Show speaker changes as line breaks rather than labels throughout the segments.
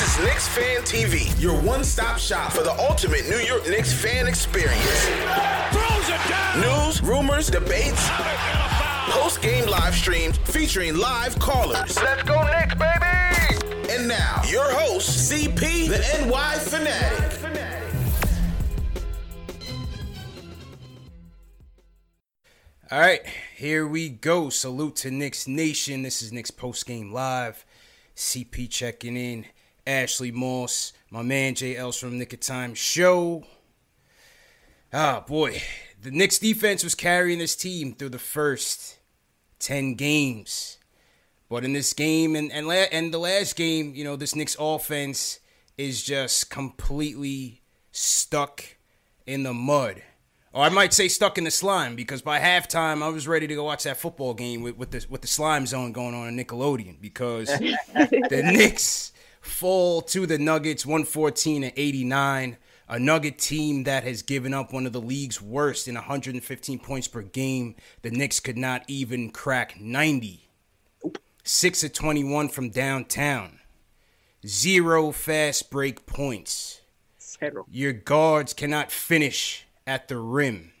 This is Knicks Fan TV, your one-stop shop for the ultimate New York Knicks fan experience. News, rumors, debates, post-game live streams featuring live callers. Let's go Knicks, baby! And now, your host, CP, the NY Fanatic.
All right, here we go. Salute to Knicks Nation. This is Knicks Post Game Live. CP checking in. Ashley Moss, my man Jay from Nick of Time Show. Ah, boy. The Knicks defense was carrying this team through the first 10 games. But in this game and, and, la- and the last game, you know, this Knicks offense is just completely stuck in the mud. Or I might say stuck in the slime because by halftime I was ready to go watch that football game with, with the with the slime zone going on in Nickelodeon because the Knicks fall to the Nuggets 114 and 89. A Nugget team that has given up one of the league's worst in 115 points per game. The Knicks could not even crack 90. 6 of 21 from downtown. Zero fast break points.
Zero.
Your guards cannot finish at the rim.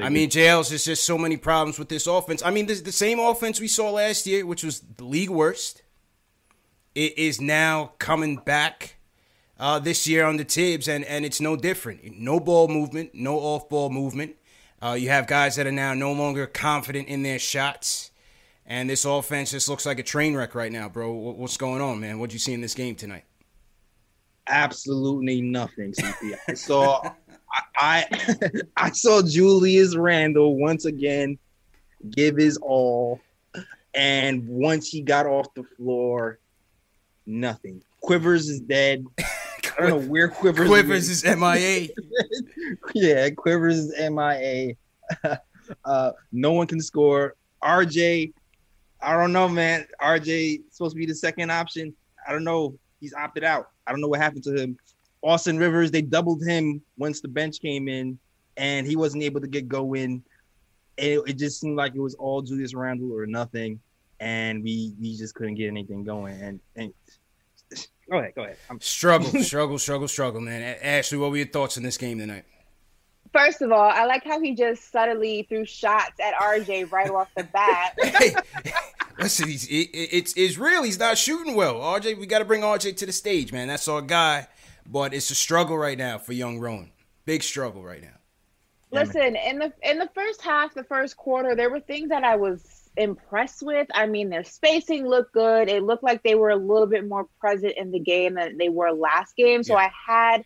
I mean, JL's there's just so many problems with this offense. I mean, this, the same offense we saw last year, which was the league worst, it is now coming back uh, this year on the Thibs, and, and it's no different. No ball movement, no off ball movement. Uh, you have guys that are now no longer confident in their shots. And this offense just looks like a train wreck right now, bro. What's going on, man? What'd you see in this game tonight?
Absolutely nothing, CP. I saw I I saw Julius Randle once again give his all, and once he got off the floor, nothing. Quivers is dead. I don't know where Quivers.
Quivers is, is MIA.
yeah, Quivers is MIA. uh, no one can score. RJ, I don't know, man. RJ supposed to be the second option. I don't know. He's opted out. I don't know what happened to him. Austin Rivers, they doubled him once the bench came in, and he wasn't able to get going. It, it just seemed like it was all Julius Randle or nothing, and we we just couldn't get anything going. And, and go ahead, go ahead.
I'm- struggle, struggle, struggle, struggle, man. Ashley, what were your thoughts in this game tonight?
First of all, I like how he just subtly threw shots at RJ right off the bat.
hey, listen, he's, it, it's it's real. He's not shooting well. RJ, we got to bring RJ to the stage, man. That's our guy. But it's a struggle right now for young Rowan. Big struggle right now.
Listen, in the in the first half, the first quarter, there were things that I was impressed with. I mean, their spacing looked good. It looked like they were a little bit more present in the game than they were last game. So yeah. I had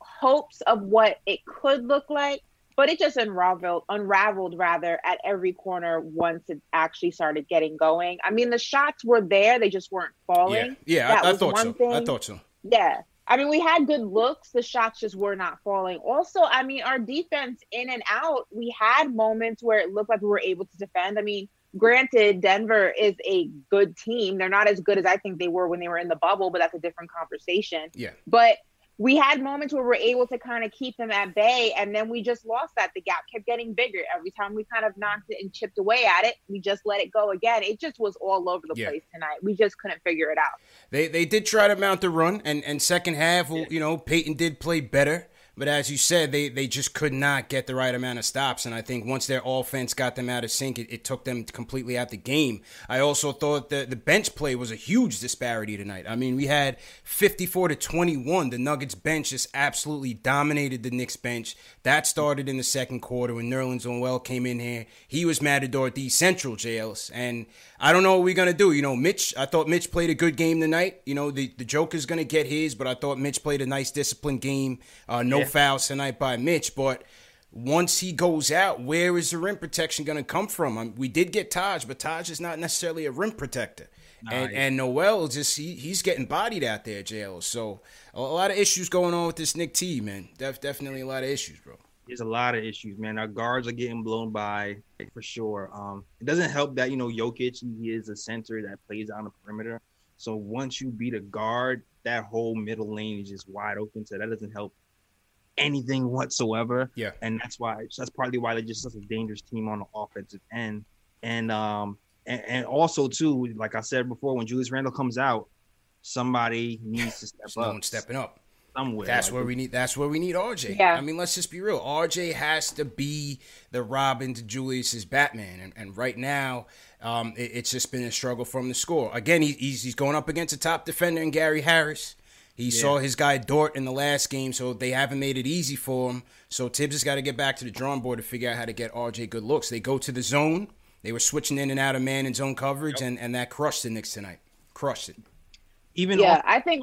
hopes of what it could look like, but it just unraveled unraveled rather at every corner once it actually started getting going. I mean, the shots were there, they just weren't falling.
Yeah, yeah
that
I, I
was
thought
one
so.
Thing.
I thought so.
Yeah. I mean, we had good looks. The shots just were not falling. Also, I mean, our defense in and out, we had moments where it looked like we were able to defend. I mean, granted, Denver is a good team. They're not as good as I think they were when they were in the bubble, but that's a different conversation.
Yeah.
But we had moments where we are able to kind of keep them at bay, and then we just lost that. The gap kept getting bigger every time we kind of knocked it and chipped away at it. We just let it go again. It just was all over the yeah. place tonight. We just couldn't figure it out.
They they did try to mount the run, and and second half, you know, Payton did play better. But as you said, they, they just could not get the right amount of stops. And I think once their offense got them out of sync, it, it took them completely out the game. I also thought that the bench play was a huge disparity tonight. I mean, we had 54 to 21. The Nuggets bench just absolutely dominated the Knicks bench. That started in the second quarter when Nerlens Noel came in here. He was Matador at the Central jails. And I don't know what we're gonna do. You know, Mitch. I thought Mitch played a good game tonight. You know, the the Joker's gonna get his, but I thought Mitch played a nice disciplined game. Uh, no yeah. Fouls tonight by Mitch, but once he goes out, where is the rim protection going to come from? I um, mean, we did get Taj, but Taj is not necessarily a rim protector. and, and Noel just he, he's getting bodied out there, jail. So a, lot of issues going on with this Nick T man. Def, definitely a lot of issues, bro.
There's a lot of issues, man. Our guards are getting blown by for sure. Um, it doesn't help that you know Jokic he is a center that plays on the perimeter. So once you beat a guard, that whole middle lane is just wide open. So that doesn't help anything whatsoever.
Yeah,
and that's why that's partly why they're just such a dangerous team on the offensive end. And um, and, and also too, like I said before, when Julius Randle comes out, somebody needs to step up.
Someone stepping up somewhere. That's like, where we need. That's where we need RJ. Yeah. I mean, let's just be real. RJ has to be the Robin to Julius's Batman, and, and right now, um, it, it's just been a struggle from the score. Again, he, he's he's going up against a top defender in Gary Harris. He yeah. saw his guy Dort in the last game, so they haven't made it easy for him. So Thibs has got to get back to the drawing board to figure out how to get RJ good looks. They go to the zone. They were switching in and out of man and zone coverage, yep. and, and that crushed the Knicks tonight. Crushed it.
Even yeah, I think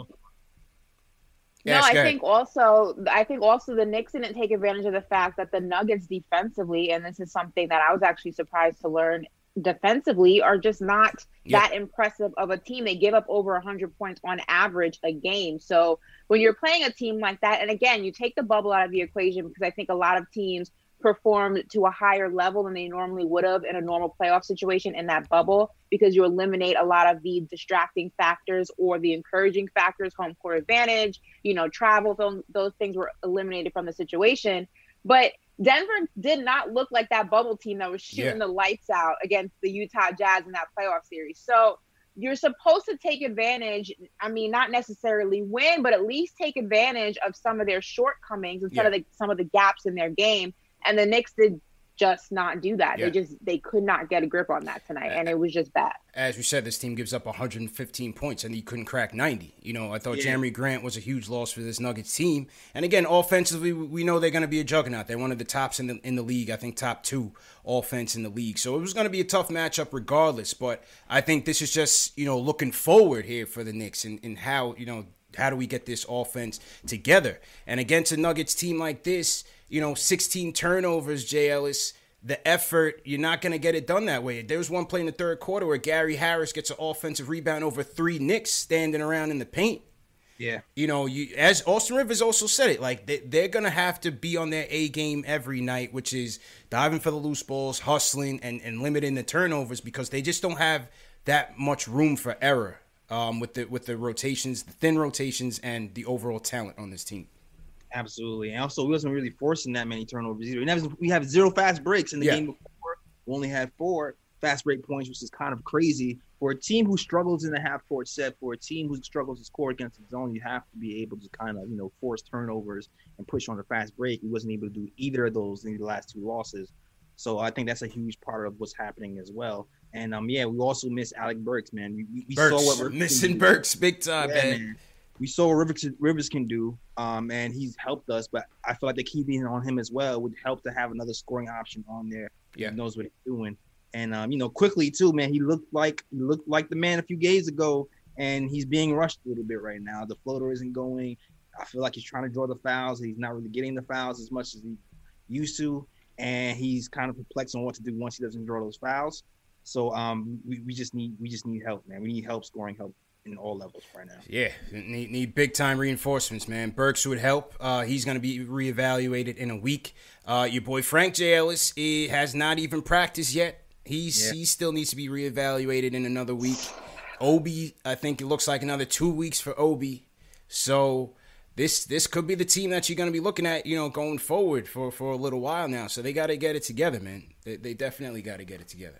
no, I think also I think also the Knicks didn't take advantage of the fact that the Nuggets defensively, and this is something that I was actually surprised to learn defensively, are just not that impressive of a team. They give up over 100 points on average a game. So when you're playing a team like that, and again, you take the bubble out of the equation because I think a lot of teams performed to a higher level than they normally would have in a normal playoff situation in that bubble because you eliminate a lot of the distracting factors or the encouraging factors, home court advantage, you know, travel, those, those things were eliminated from the situation. But Denver did not look like that bubble team that was shooting yeah. the lights out against the Utah Jazz in that playoff series. So you're supposed to take advantage. I mean, not necessarily win, but at least take advantage of some of their shortcomings instead yeah. of the, some of the gaps in their game and the Knicks did just not do that. Yeah. They just they could not get a grip on that tonight, and it was just bad.
As we said, this team gives up 115 points, and he couldn't crack 90. You know, I thought yeah. Jerami Grant was a huge loss for this Nuggets team. And again, offensively, we know they're going to be a juggernaut. They're one of the tops in the in the league. I think top two offense in the league. So it was going to be a tough matchup regardless. But I think this is just you know looking forward here for the Knicks and, and how you know how do we get this offense together? And against a Nuggets team like this you know, 16 turnovers, Jay Ellis, the effort, you're not going to get it done that way. There was one play in the third quarter where Gary Harris gets an offensive rebound over three Knicks standing around in the paint.
Yeah.
You know, you as Austin Rivers also said it, like they, they're going to have to be on their A game every night, which is diving for the loose balls, hustling, and, and limiting the turnovers because they just don't have that much room for error um, with the with the rotations, the thin rotations, and the overall talent on this team.
Absolutely. And also, we wasn't really forcing that many turnovers either. We have, we have zero fast breaks in the yeah. game before. We only had four fast break points, which is kind of crazy. For a team who struggles in the half court set, for a team who struggles to score against the zone, you have to be able to kind of, you know, force turnovers and push on the fast break. He wasn't able to do either of those in the last two losses. So I think that's a huge part of what's happening as well. And um, yeah, we also miss Alec Burks, man. We, we,
Burks, saw what we're missing Burks big time, yeah, man. man
we saw what Rivers, Rivers can do, um, and he's helped us. But I feel like the key being on him as well would help to have another scoring option on there. Yeah, he knows what he's doing, and um, you know, quickly too, man. He looked like he looked like the man a few days ago, and he's being rushed a little bit right now. The floater isn't going. I feel like he's trying to draw the fouls. He's not really getting the fouls as much as he used to, and he's kind of perplexed on what to do once he doesn't draw those fouls. So um, we, we just need we just need help, man. We need help scoring help in all levels right now.
Yeah, need, need big time reinforcements, man. Burks would help. Uh, he's going to be reevaluated in a week. Uh, your boy Frank J. Ellis he has not even practiced yet. He's yeah. he still needs to be reevaluated in another week. Obi, I think it looks like another two weeks for Obi. So this this could be the team that you're going to be looking at, you know, going forward for for a little while now. So they got to get it together, man. They, they definitely got to get it together.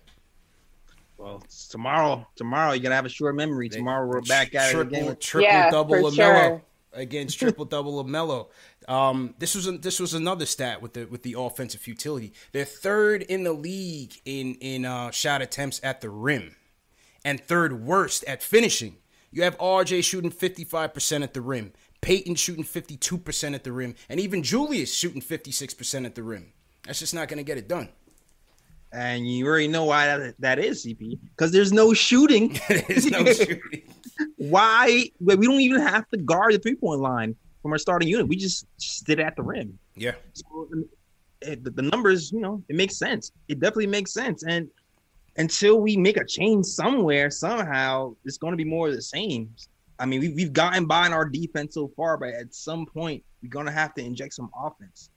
Well, tomorrow, tomorrow you're gonna have a short memory. Tomorrow we're back at
triple,
it again.
Triple
Yeah,
double
for
LaMelo
sure.
against triple double LaMelo. Um, this was a, this was another stat with the with the offensive futility. They're third in the league in in uh, shot attempts at the rim, and third worst at finishing. You have RJ shooting 55% at the rim, Payton shooting 52% at the rim, and even Julius shooting 56% at the rim. That's just not going to get it done.
And you already know why that, that is, CP. Because there's no shooting.
There's no shooting.
why? We don't even have to guard the three point line from our starting unit. We just sit at the rim.
Yeah.
So, it, the, the numbers, you know, it makes sense. It definitely makes sense. And until we make a change somewhere, somehow, it's going to be more of the same. I mean, we, we've gotten by in our defense so far, but at some point, we're going to have to inject some offense.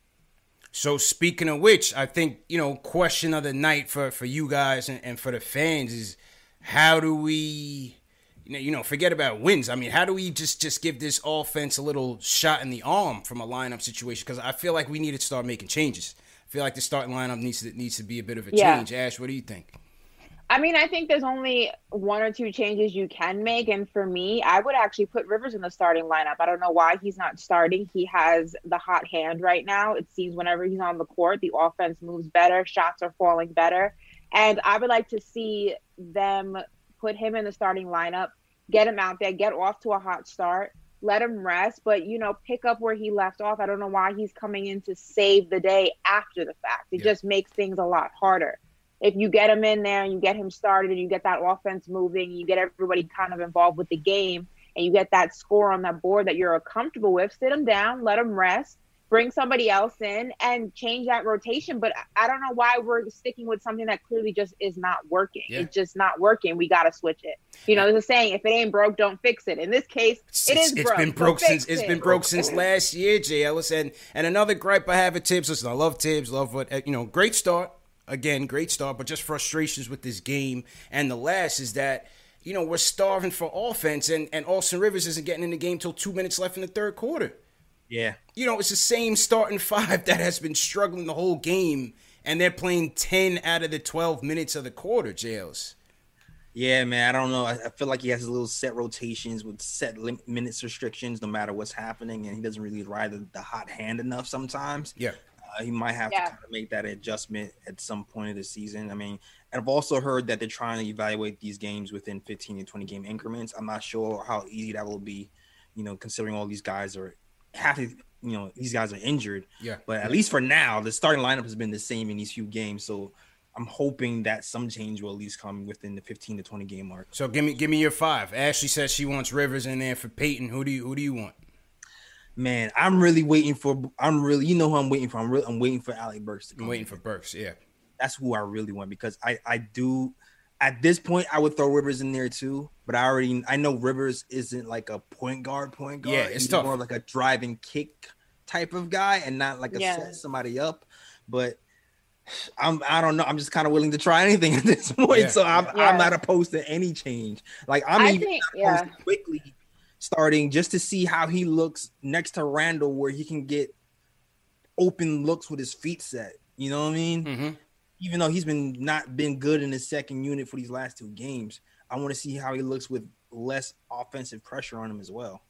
So speaking of which, I think you know question of the night for for you guys and, and for the fans is how do we you know, you know forget about wins. I mean, how do we just just give this offense a little shot in the arm from a lineup situation? Because I feel like we need to start making changes. I feel like the starting lineup needs to needs to be a bit of a
Yeah.
change. Ash, what do you think?
I mean, I think there's only one or two changes you can make. And for me, I would actually put Rivers in the starting lineup. I don't know why he's not starting. He has the hot hand right now. It seems whenever he's on the court, the offense moves better, shots are falling better. And I would like to see them put him in the starting lineup, get him out there, get off to a hot start, let him rest, but you know, pick up where he left off. I don't know why he's coming in to save the day after the fact. It
Yeah.
just makes things a lot harder if you get him in there and you get him started and you get that offense moving, you get everybody kind of involved with the game, and you get that score on that board that you're comfortable with, sit him down, let him rest, bring somebody else in, and change that rotation. But I don't know why we're sticking with something that clearly just is not working.
Yeah.
It's just not working. We got to switch it. You know, there's a saying: if it ain't broke, don't fix it. In this case, it
It's-
is
it's
broke.
been
so
broke since
fix
it's
it.
been broke since last year, Jay Ellis. And and another gripe I have at Thibs. Listen, I love Thibs, love what uh, you know. Great start again, great start, but just frustrations with this game. And the last is that you know we're starving for offense, and and Austin Rivers isn't getting in the game till two minutes left in the third quarter.
Yeah.
You know, it's the same starting five that has been struggling the whole game, and they're playing ten out of the twelve minutes of the quarter. Jails.
Yeah, man. I don't know. I, I feel like he has a little set rotations with set lim- minutes restrictions, no matter what's happening, and he doesn't really ride the, the hot hand enough sometimes.
Yeah.
Uh, he might have
Yeah.
to kind of make that adjustment at some point of the season. I mean, and I've also heard that they're trying to evaluate these games within 15 and 20 game increments. I'm not sure how easy that will be, you know, considering all these guys are half, of- you know, these guys are injured.
Yeah.
But at least for now, the starting lineup has been the same in these few games. So I'm hoping that some change will at least come within the 15 to 20 game mark.
So give me give me your five. Ashley says she wants Rivers in there for Payton. Who do you who do you want?
Man, I'm really waiting for. I'm really, you know, who I'm waiting for. I'm really, I'm waiting for Alec Burks to come.
I'm waiting
in.
for Burks. Yeah.
That's who I really want because I, I do. At this point, I would throw Rivers in there too, but I already, I know Rivers isn't like a point guard, point guard.
Yeah, it's
He's
tough.
more like a driving kick type of guy, and not like a
Yeah.
set somebody up. But I'm, I don't know. I'm just kind of willing to try anything at this point.
Yeah.
So I'm,
Yeah.
I'm not opposed to any change. Like I'm
I
even
think,
not
yeah.
Quickley starting just to see how he looks next to Randle, where he can get open looks with his feet set. You know what I mean?
Mm-hmm.
Even though he's been not been good in his second unit for these last two games, I want to see how he looks with less offensive pressure on him as well.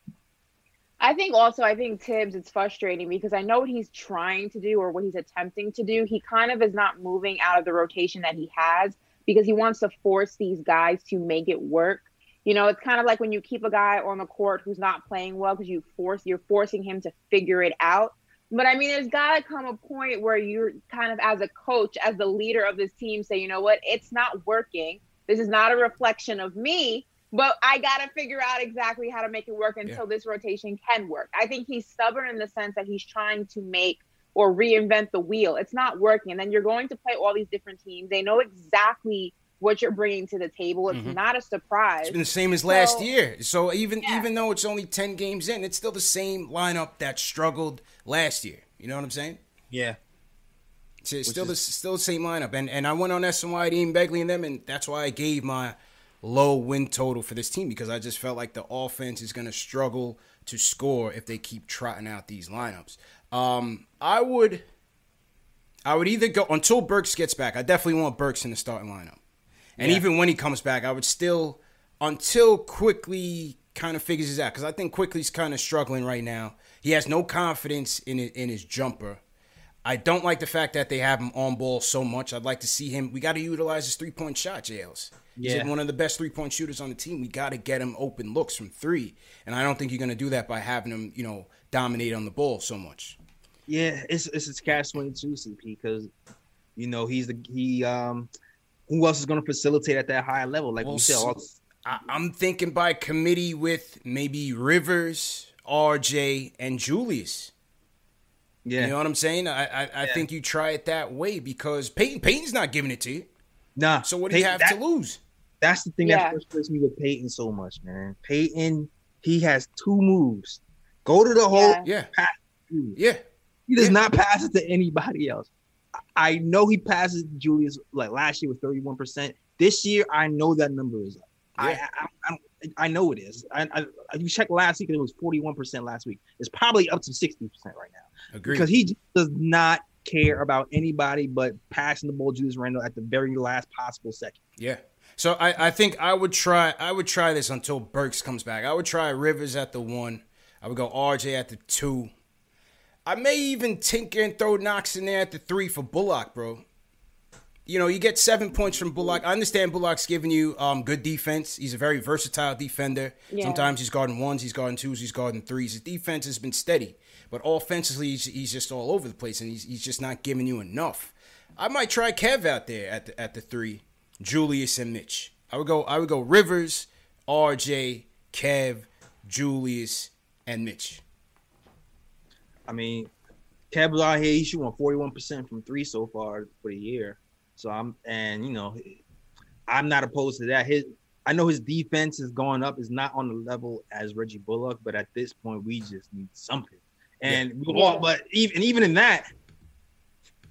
I think also, I think Thibs, it's frustrating because I know what he's trying to do or what he's attempting to do. He kind of is not moving out of the rotation that he has because he wants to force these guys to make it work. You know, it's kind of like when you keep a guy on the court who's not playing well because you force you're forcing him to figure it out. But I mean, there's got to come a point where you're kind of as a coach, as the leader of this team, say, you know what, it's not working. This is not a reflection of me, but I got to figure out exactly how to make it work until this rotation can work. I think he's stubborn in the sense that he's trying to make or reinvent the wheel. It's not working. And then you're going to play all these different teams. They know exactly what you're bringing to the table. It's
Mhm.
not a surprise.
It's been the same as last year. So even
Yeah.
even though it's only ten games in, it's still the same lineup that struggled last year. You know what I'm saying?
Yeah,
It's it's
Which
still the still the same lineup. And and I went on SNY, Ian Begley and them, and that's why I gave my low win total for this team because I just felt like the offense is going to struggle to score if they keep trotting out these lineups. Um, I would, I would either go until Burks gets back. I definitely want Burks in the starting lineup, and yeah. even when he comes back, I would still until Quickley kind of figures this out because I think Quickley's kind of struggling right now. He has no confidence in in his jumper. I don't like the fact that they have him on ball so much. I'd like to see him. We got to utilize his three point shot, JLs. He's one of the best three point shooters on the team. We got to get him open looks from three, and I don't think you're going to do that by having him, you know, dominate on the ball so much.
Yeah, it's it's a catch twenty two, CP, because you know he's the he um who else is going to facilitate at that higher level? Like well, we said, all-
I, I'm thinking by committee with maybe Rivers, RJ, and Julius. Yeah. You know what I'm saying? I I, I yeah. think you try it that way because Payton Payton's not giving it to you.
Nah.
So what do you have that, to lose?
That's the thing yeah. that frustrates me with Payton so much, man. Payton, he has two moves. Go to the hole.
Yeah. Pass yeah.
He does
yeah.
not pass it to anybody else. I know he passes Julius like last year with 31%. This year, I know that number is up. Yeah. I, I, I, I know it is. I, I, you checked last week and it was 41% last week. It's probably up to 60% right now.
Agreed.
Because he does not care about anybody but passing the ball Julius Randle at the very last possible second.
Yeah. So I, I think I would try I would try this until Burks comes back. I would try Rivers at the one. I would go RJ at the two. I may even tinker and throw Knox in there at the three for Bullock, bro you know, you get seven points from Bullock. I understand Bullock's giving you um, good defense. He's a very versatile defender. Yeah. Sometimes he's guarding ones, he's guarding twos, he's guarding threes. His defense has been steady, but offensively, he's, he's just all over the place, and he's, he's just not giving you enough. I might try Kev out there at the at the three, Julius and Mitch. I would go. I would go Rivers, R.J., Kev, Julius, and Mitch.
I mean, Kev out here. He's shooting forty one percent from three so far for the year. So I'm and you know, I'm not opposed to that. His I know his defense is going up, is not on the level as Reggie Bullock, but at this point we just need something. And yeah. all, but even even in that,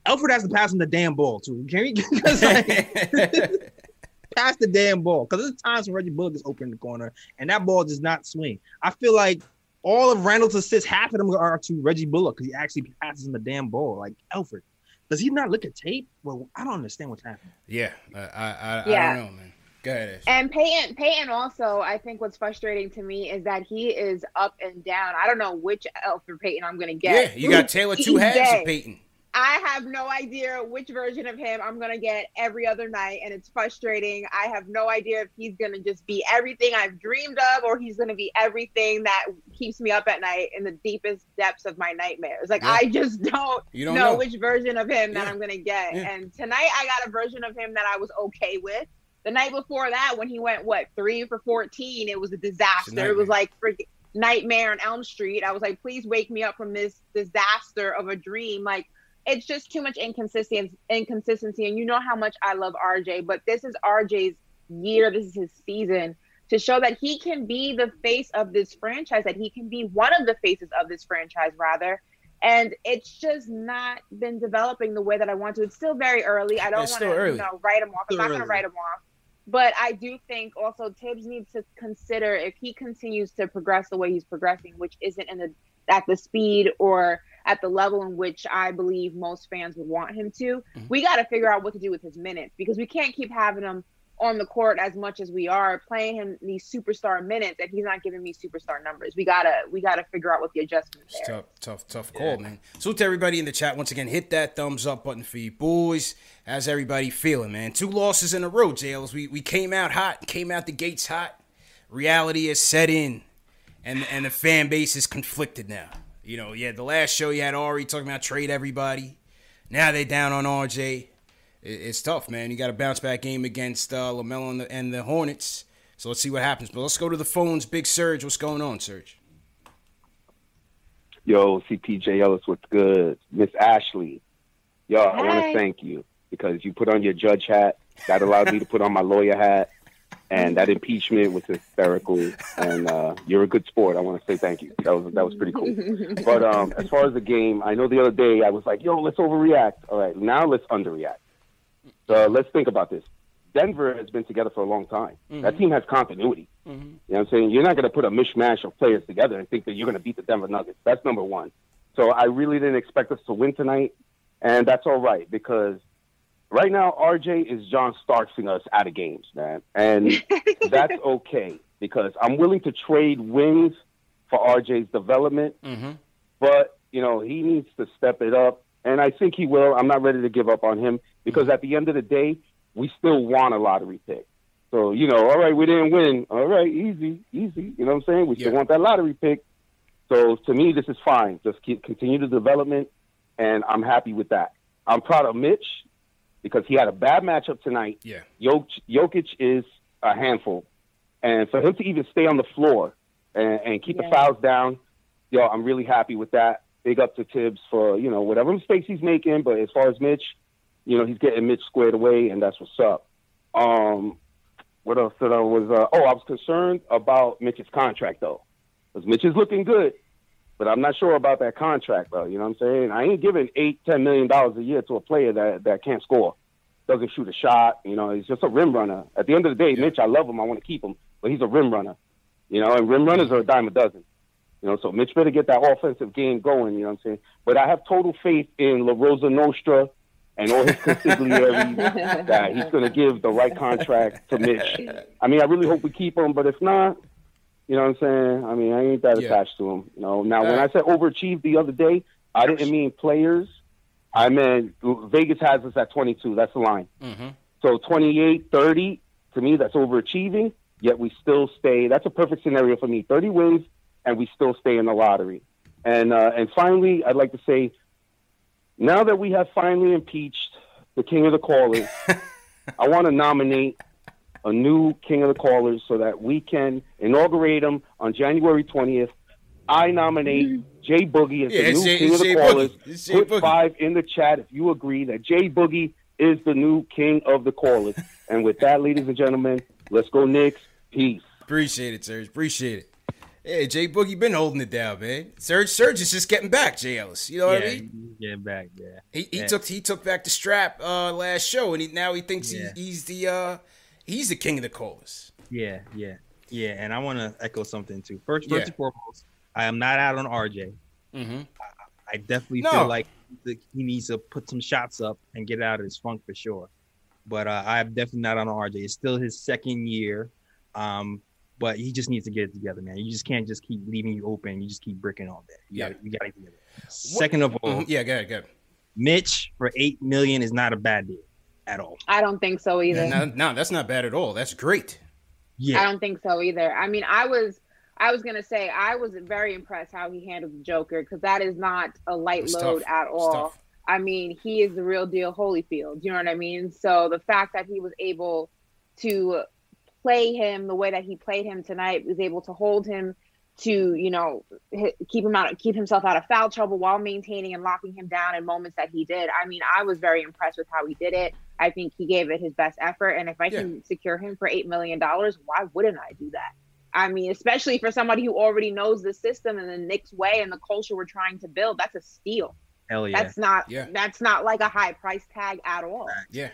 Elfrid has to pass him the damn ball too. Can like, pass the damn ball? Because there's times when Reggie Bullock is open in the corner and that ball does not swing. I feel like all of Randle's assists, half of them are to Reggie Bullock because he actually passes him the damn ball. Like Elfrid, does he not look at tape? Well, I don't understand what's happening.
Yeah, I, I, yeah. I don't know, man. Go ahead.
And Payton, Payton also, I think what's frustrating to me is that he is up and down. I don't know which Elfrid Payton I'm going to get.
Yeah, you got Taylor two halves of Payton.
I have no idea which version of him I'm gonna get every other night, and it's frustrating. I have no idea if he's gonna just be everything I've dreamed of, or he's gonna be everything that keeps me up at night in the deepest depths of my nightmares. Like yeah. I just don't, don't know, know, which version of him that I'm gonna get. Yeah. And tonight I got a version of him that I was okay with. The night before that, when he went what three for fourteen, it was a disaster. A it was like freaking nightmare on Elm Street. I was like, please wake me up from this disaster of a dream. Like it's just too much inconsistency inconsistency. And you know how much I love RJ but this is RJ's year. This is his season to show that he can be the face of this franchise that he can be one of the faces of this franchise rather. And it's just not been developing the way that I want to. It's still very early. I don't want to you know write him off. I'm not going to write him off. But I do think also Thibs needs to consider if he continues to progress the way he's progressing which isn't in the at the speed or at the level in which I believe most fans would want him to. Mm-hmm. We got to figure out what to do with his minutes because we can't keep having him on the court as much as we are playing him these superstar minutes and he's not giving me superstar numbers. We gotta we gotta figure out what the adjustments
are. Tough, tough, tough call, yeah. man. So to everybody in the chat, once again, hit that thumbs up button for you boys. How's everybody feeling, man? Two losses in a row, Jails. We we came out hot, came out the gates hot. Reality has set in, and and the fan base is conflicted now. You know, yeah, the last show you had Ari talking about trade everybody. Now they down on RJ. It's tough, man. You got a bounce back game against uh, LaMelo and the, and the Hornets. So let's see what happens. But let's go to the phones. Big Serge, what's going on, Serge?
Yo, CPJ Ellis, what's good? Miss Ashley, yo, Hi. I want to thank you because you put on your judge hat. That allowed me to put on my lawyer hat and that impeachment was hysterical. And uh, you're a good sport. I want to say thank you. That was that was pretty cool. But um, as far as the game, I know the other day I was like, "Yo, let's overreact." All right, now let's underreact. So let's think about this. Denver has been together for a long time. Mm-hmm. That team has continuity. Mm-hmm. You know what I'm saying? You're not going to put a mishmash of players together and think that you're going to beat the Denver Nuggets. That's number one. So I really didn't expect us to win tonight, and that's all right because right now RJ is John Starksing us out of games, man, and that's okay because I'm willing to trade wins for RJ's development, mm-hmm. but you know he needs to step it up, and I think he will. I'm not ready to give up on him because at the end of the day, we still want a lottery pick. So you know, all right, we didn't win. All right, easy, easy. You know what I'm saying? We yeah. still want that lottery pick. So to me, this is fine. Just keep continue the development, and I'm happy with that. I'm proud of Mitch because he had a bad matchup tonight.
Yeah,
Jokic is a handful, and for him to even stay on the floor and, and keep yeah. the fouls down, yo, I'm really happy with that. Big up to Thibs for you know whatever mistakes he's making, but as far as Mitch, you know he's getting Mitch squared away, and that's what's up. Um, what else did I was? Uh, oh, I was concerned about Mitch's contract though. Because Mitch is looking good, but I'm not sure about that contract, though. You know what I'm saying? I ain't giving eight, ten million dollars a year to a player that that can't score, doesn't shoot a shot. You know, he's just a rim runner. At the end of the day, yeah. Mitch, I love him. I want to keep him, but he's a rim runner. You know, and rim runners are a dime a dozen. You know, so Mitch better get that offensive game going. You know what I'm saying? But I have total faith in La Rosa Nostra and all his consigliere that he's going to give the right contract to Mitch. I mean, I really hope we keep him, but if not, you know what I'm saying? I mean, I ain't that yeah. attached to him. You know. Now, when I said overachieved the other day, I didn't mean players. I meant Vegas has us at 22. That's the line. Mm-hmm. So 28, 30, to me, that's overachieving. Yet we still stay. That's a perfect scenario for me. 30 wins, and we still stay in the lottery. And uh, and finally, I'd like to say, now that we have finally impeached the king of the callers, I want to nominate a new King of the Callers so that we can inaugurate him on January 20th. I nominate Jay Boogie as yeah, the new Jay, King of the Jay Callers. Put Boogie. five in the chat if you agree that Jay Boogie is the new King of the Callers. and with that, ladies and gentlemen, let's go Knicks. Peace.
Appreciate it, Serge. Appreciate it. Hey, Jay Boogie been holding it down, man. Serge, Serge is just getting back, Jay Ellis. You know what
yeah,
I mean?
Getting back, yeah.
He, he
yeah.
took he took back the strap uh, last show, and he, now he thinks yeah. he, he's the uh, he's the king of the callers.
Yeah, yeah, yeah. And I want to echo something too. First, first yeah. and foremost, I am not out on RJ. Mm-hmm. I, I, definitely no. feel like he needs to put some shots up and get out of his funk for sure. But uh, I'm definitely not on RJ. It's still his second year. Um, but he just needs to get it together, man. You just can't just keep leaving you open. You just keep bricking all day. You yeah. got you got to get it. Second of all,
mm-hmm. yeah, good, good.
Mitch for eight million is not a bad deal at all.
I don't think so either.
No, no, that's not bad at all. That's great.
Yeah. I don't think so either. I mean, I was I was gonna say I was very impressed how he handled the Joker because that is not a light it's load tough. at all. I mean, he is the real deal Holyfield. You know what I mean? So the fact that he was able to play him the way that he played him tonight, was able to hold him to you know keep him out keep himself out of foul trouble while maintaining and locking him down in moments that he did i mean i was very impressed with how he did it i think he gave it his best effort and if i yeah. can secure him for eight million dollars why wouldn't i do that i mean especially for somebody who already knows the system and the Knicks way and the culture we're trying to build that's a steal
Hell yeah.
that's not yeah. that's not like a high price tag at all
yeah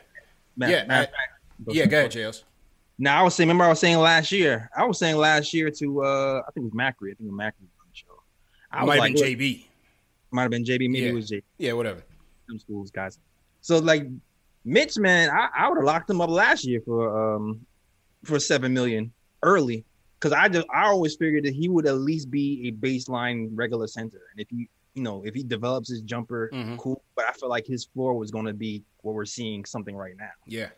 Matt, yeah Matt, Matt, yeah go ahead jails
now I was saying, remember I was saying last year. I was saying last year to uh I think it was Macri. I think it was Macri on the show.
I might like, have been JB.
Might have been JB. Maybe
yeah.
it was JB.
Yeah, whatever.
Some schools guys. So like Mitch, man, I, I would have locked him up last year for um for seven million early because I just I always figured that he would at least be a baseline regular center, and if he you know if he develops his jumper, mm-hmm. cool. But I feel like his floor was going to be what we're seeing something right now.
Yeah.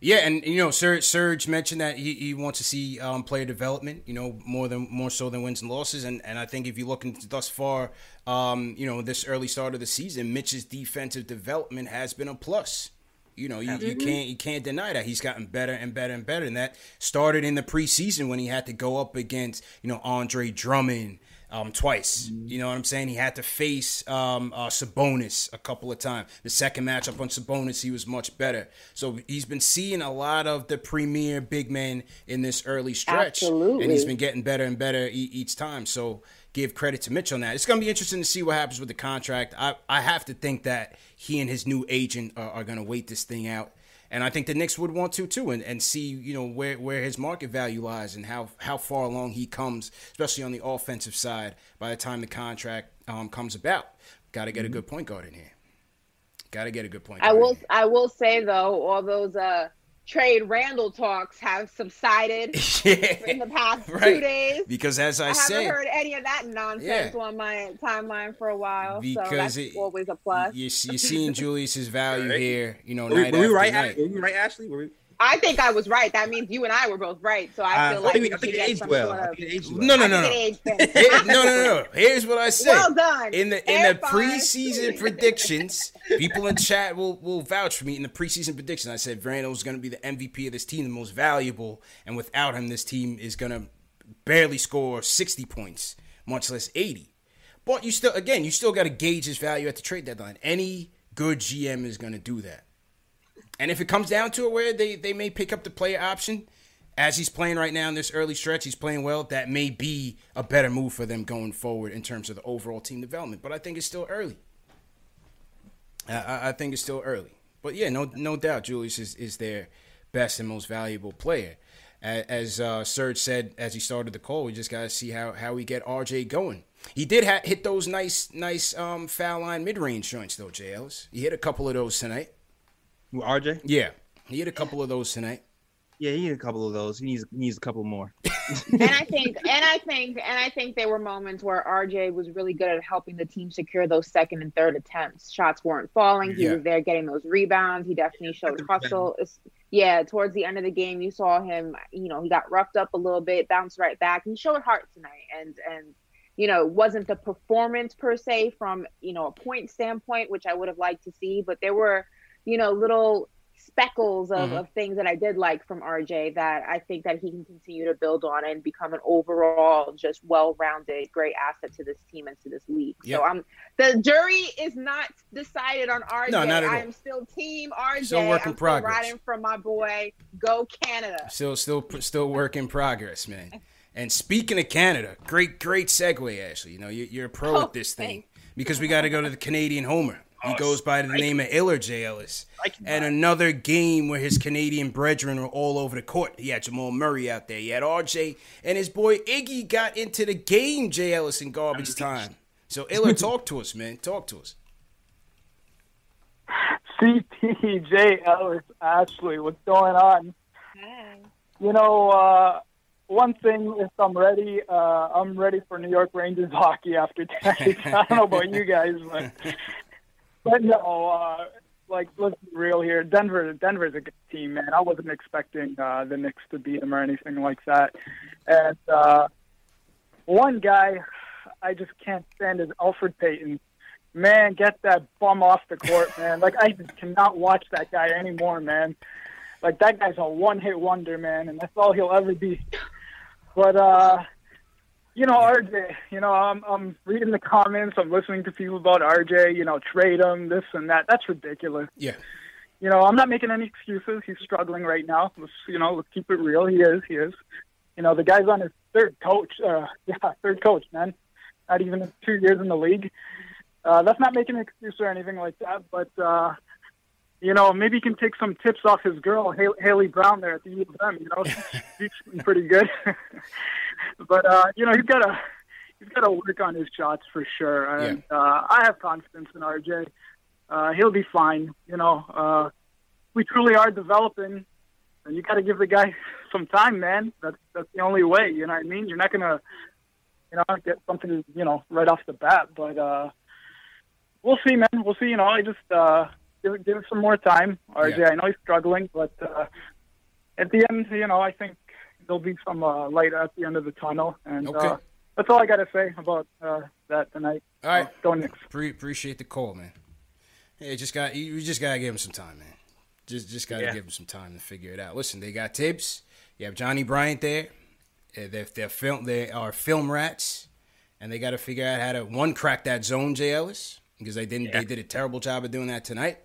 Yeah, and you know, Serge, Serge mentioned that he, he wants to see um, player development. You know, more than more so than wins and losses. And and I think if you look into thus far, um, you know, this early start of the season, Mitch's defensive development has been a plus. You know, you, mm-hmm. you can't you can't deny that he's gotten better and better and better. And that started in the preseason when he had to go up against you know Andre Drummond um, twice. You know what I'm saying? He had to face um, uh, Sabonis a couple of times. The second matchup on Sabonis, he was much better. So he's been seeing a lot of the premier big men in this early stretch,
Absolutely.
and he's been getting better and better e- each time. So give credit to Mitch on that. It's going to be interesting to see what happens with the contract. I I have to think that he and his new agent are, are going to wait this thing out And I think the Knicks would want to too, and, and see you know where, where his market value lies and how how far along he comes, especially on the offensive side. By the time the contract um, comes about, got to get mm-hmm. a good point guard in here. Got to get a good point.
I will. I will say though, all those uh, trade Randle talks have subsided yeah, in the past right. two days.
Because as I, I
said, I haven't heard any of that nonsense yeah. on my timeline for a while. Because so that's it, always a plus.
You, are seeing Julius's value right. here. You know,
were,
night
were we right?
Night.
Were we right, Ashley? Were we?
I think I was right. That means you and I were both right. So I feel uh, like I think, I think it aged well. Sort of,
aged well. No, no, no, no. no, no, no. Here's what I said.
Well done.
In the in the preseason predictions, people in chat will will vouch for me. In the preseason predictions, I said is going to be the MVP of this team, the most valuable, and without him, this team is going to barely score 60 points, much less 80. But you still, again, you still got to gauge his value at the trade deadline. Any good GM is going to do that. And if it comes down to it where they, they may pick up the player option, as he's playing right now in this early stretch, he's playing well. That may be a better move for them going forward in terms of the overall team development. But I think it's still early. I, I think it's still early. But yeah, no no doubt, Julius is, is their best and most valuable player. As uh, Serge said as he started the call, we just got to see how, how we get RJ going. He did ha- hit those nice nice um, foul line mid range joints though, JLs. He hit a couple of those tonight.
RJ?
Yeah, he had a couple of those tonight.
Yeah, he had a couple of those. He needs he needs a couple more.
and I think and I think and I think there were moments where RJ was really good at helping the team secure those second and third attempts. Shots weren't falling. He yeah. was there getting those rebounds. He definitely showed hustle. Yeah, towards the end of the game, you saw him. You know, he got roughed up a little bit, bounced right back. He showed heart tonight, and and you know, it wasn't the performance per se from you know a point standpoint, which I would have liked to see, but there were you know, little speckles of, mm-hmm. of things that I did like from RJ that I think that he can continue to build on and become an overall just well-rounded, great asset to this team and to this league. Yep. So I'm the jury is not decided on RJ. No, not at all. I am still team RJ.
Still work in
I'm
progress.
Riding from my boy. Go Canada.
Still, still, still work in progress, man. And speaking of Canada, great, great segue, Ashley. You know, you're, you're a pro oh, at this thing thanks. because we got to go to the Canadian Homer. He goes by the name of Iller J. Ellis. And another game where his Canadian brethren were all over the court. He had Jamal Murray out there. He had RJ. And his boy Iggy got into the game, J. Ellis, in garbage time. So, Iller, talk to us, man. Talk to us.
CPJ Ellis, Ashley, what's going on? Hey. You know, uh, one thing is I'm ready. Uh, I'm ready for New York Rangers hockey after tonight. I don't know about you guys, but but no, uh, like let's be real here. Denver, Denver's a good team, man. I wasn't expecting uh, the Knicks to beat them or anything like that. And uh, one guy I just can't stand is Alfred Payton. Man, get that bum off the court, man. Like I just cannot watch that guy anymore, man. Like that guy's a one-hit wonder, man, and that's all he'll ever be. But uh you know, RJ, you know, I'm I'm reading the comments, I'm listening to people about RJ, you know, trade him, this and that. That's ridiculous.
Yeah.
You know, I'm not making any excuses. He's struggling right now. Let's you know, let's keep it real. He is, he is. You know, the guy's on his third coach, uh yeah, third coach, man. Not even two years in the league. Uh that's not making an excuse or anything like that, but uh you know, maybe he can take some tips off his girl, Haley Brown, there at the U of M. You know, she's pretty good. but uh, you know, he's got to he's got to work on his shots for sure. And yeah. uh, I have confidence in RJ. Uh, he'll be fine. You know, uh, we truly are developing, and you got to give the guy some time, man. That's that's the only way. You know what I mean? You're not gonna, you know, get something, you know, right off the bat. But uh, we'll see, man. We'll see. You know, I just uh, give give it some more time. RJ, yeah. I know he's struggling, but uh, at the end, you know, I think there'll be some uh, light at the end of the tunnel, and okay. uh, that's all I got to say about uh, that tonight.
All right, uh, go Knicks. Pre- appreciate the call, man. Hey, just got you just gotta give him some time, man. Just just gotta yeah. give him some time to figure it out. Listen, they got Thibs. You have Johnny Bryant there. They're, they're film. They are film rats, and they got to figure out how to one crack that zone, J. Ellis, because they didn't. Yeah. They did a terrible job of doing that tonight.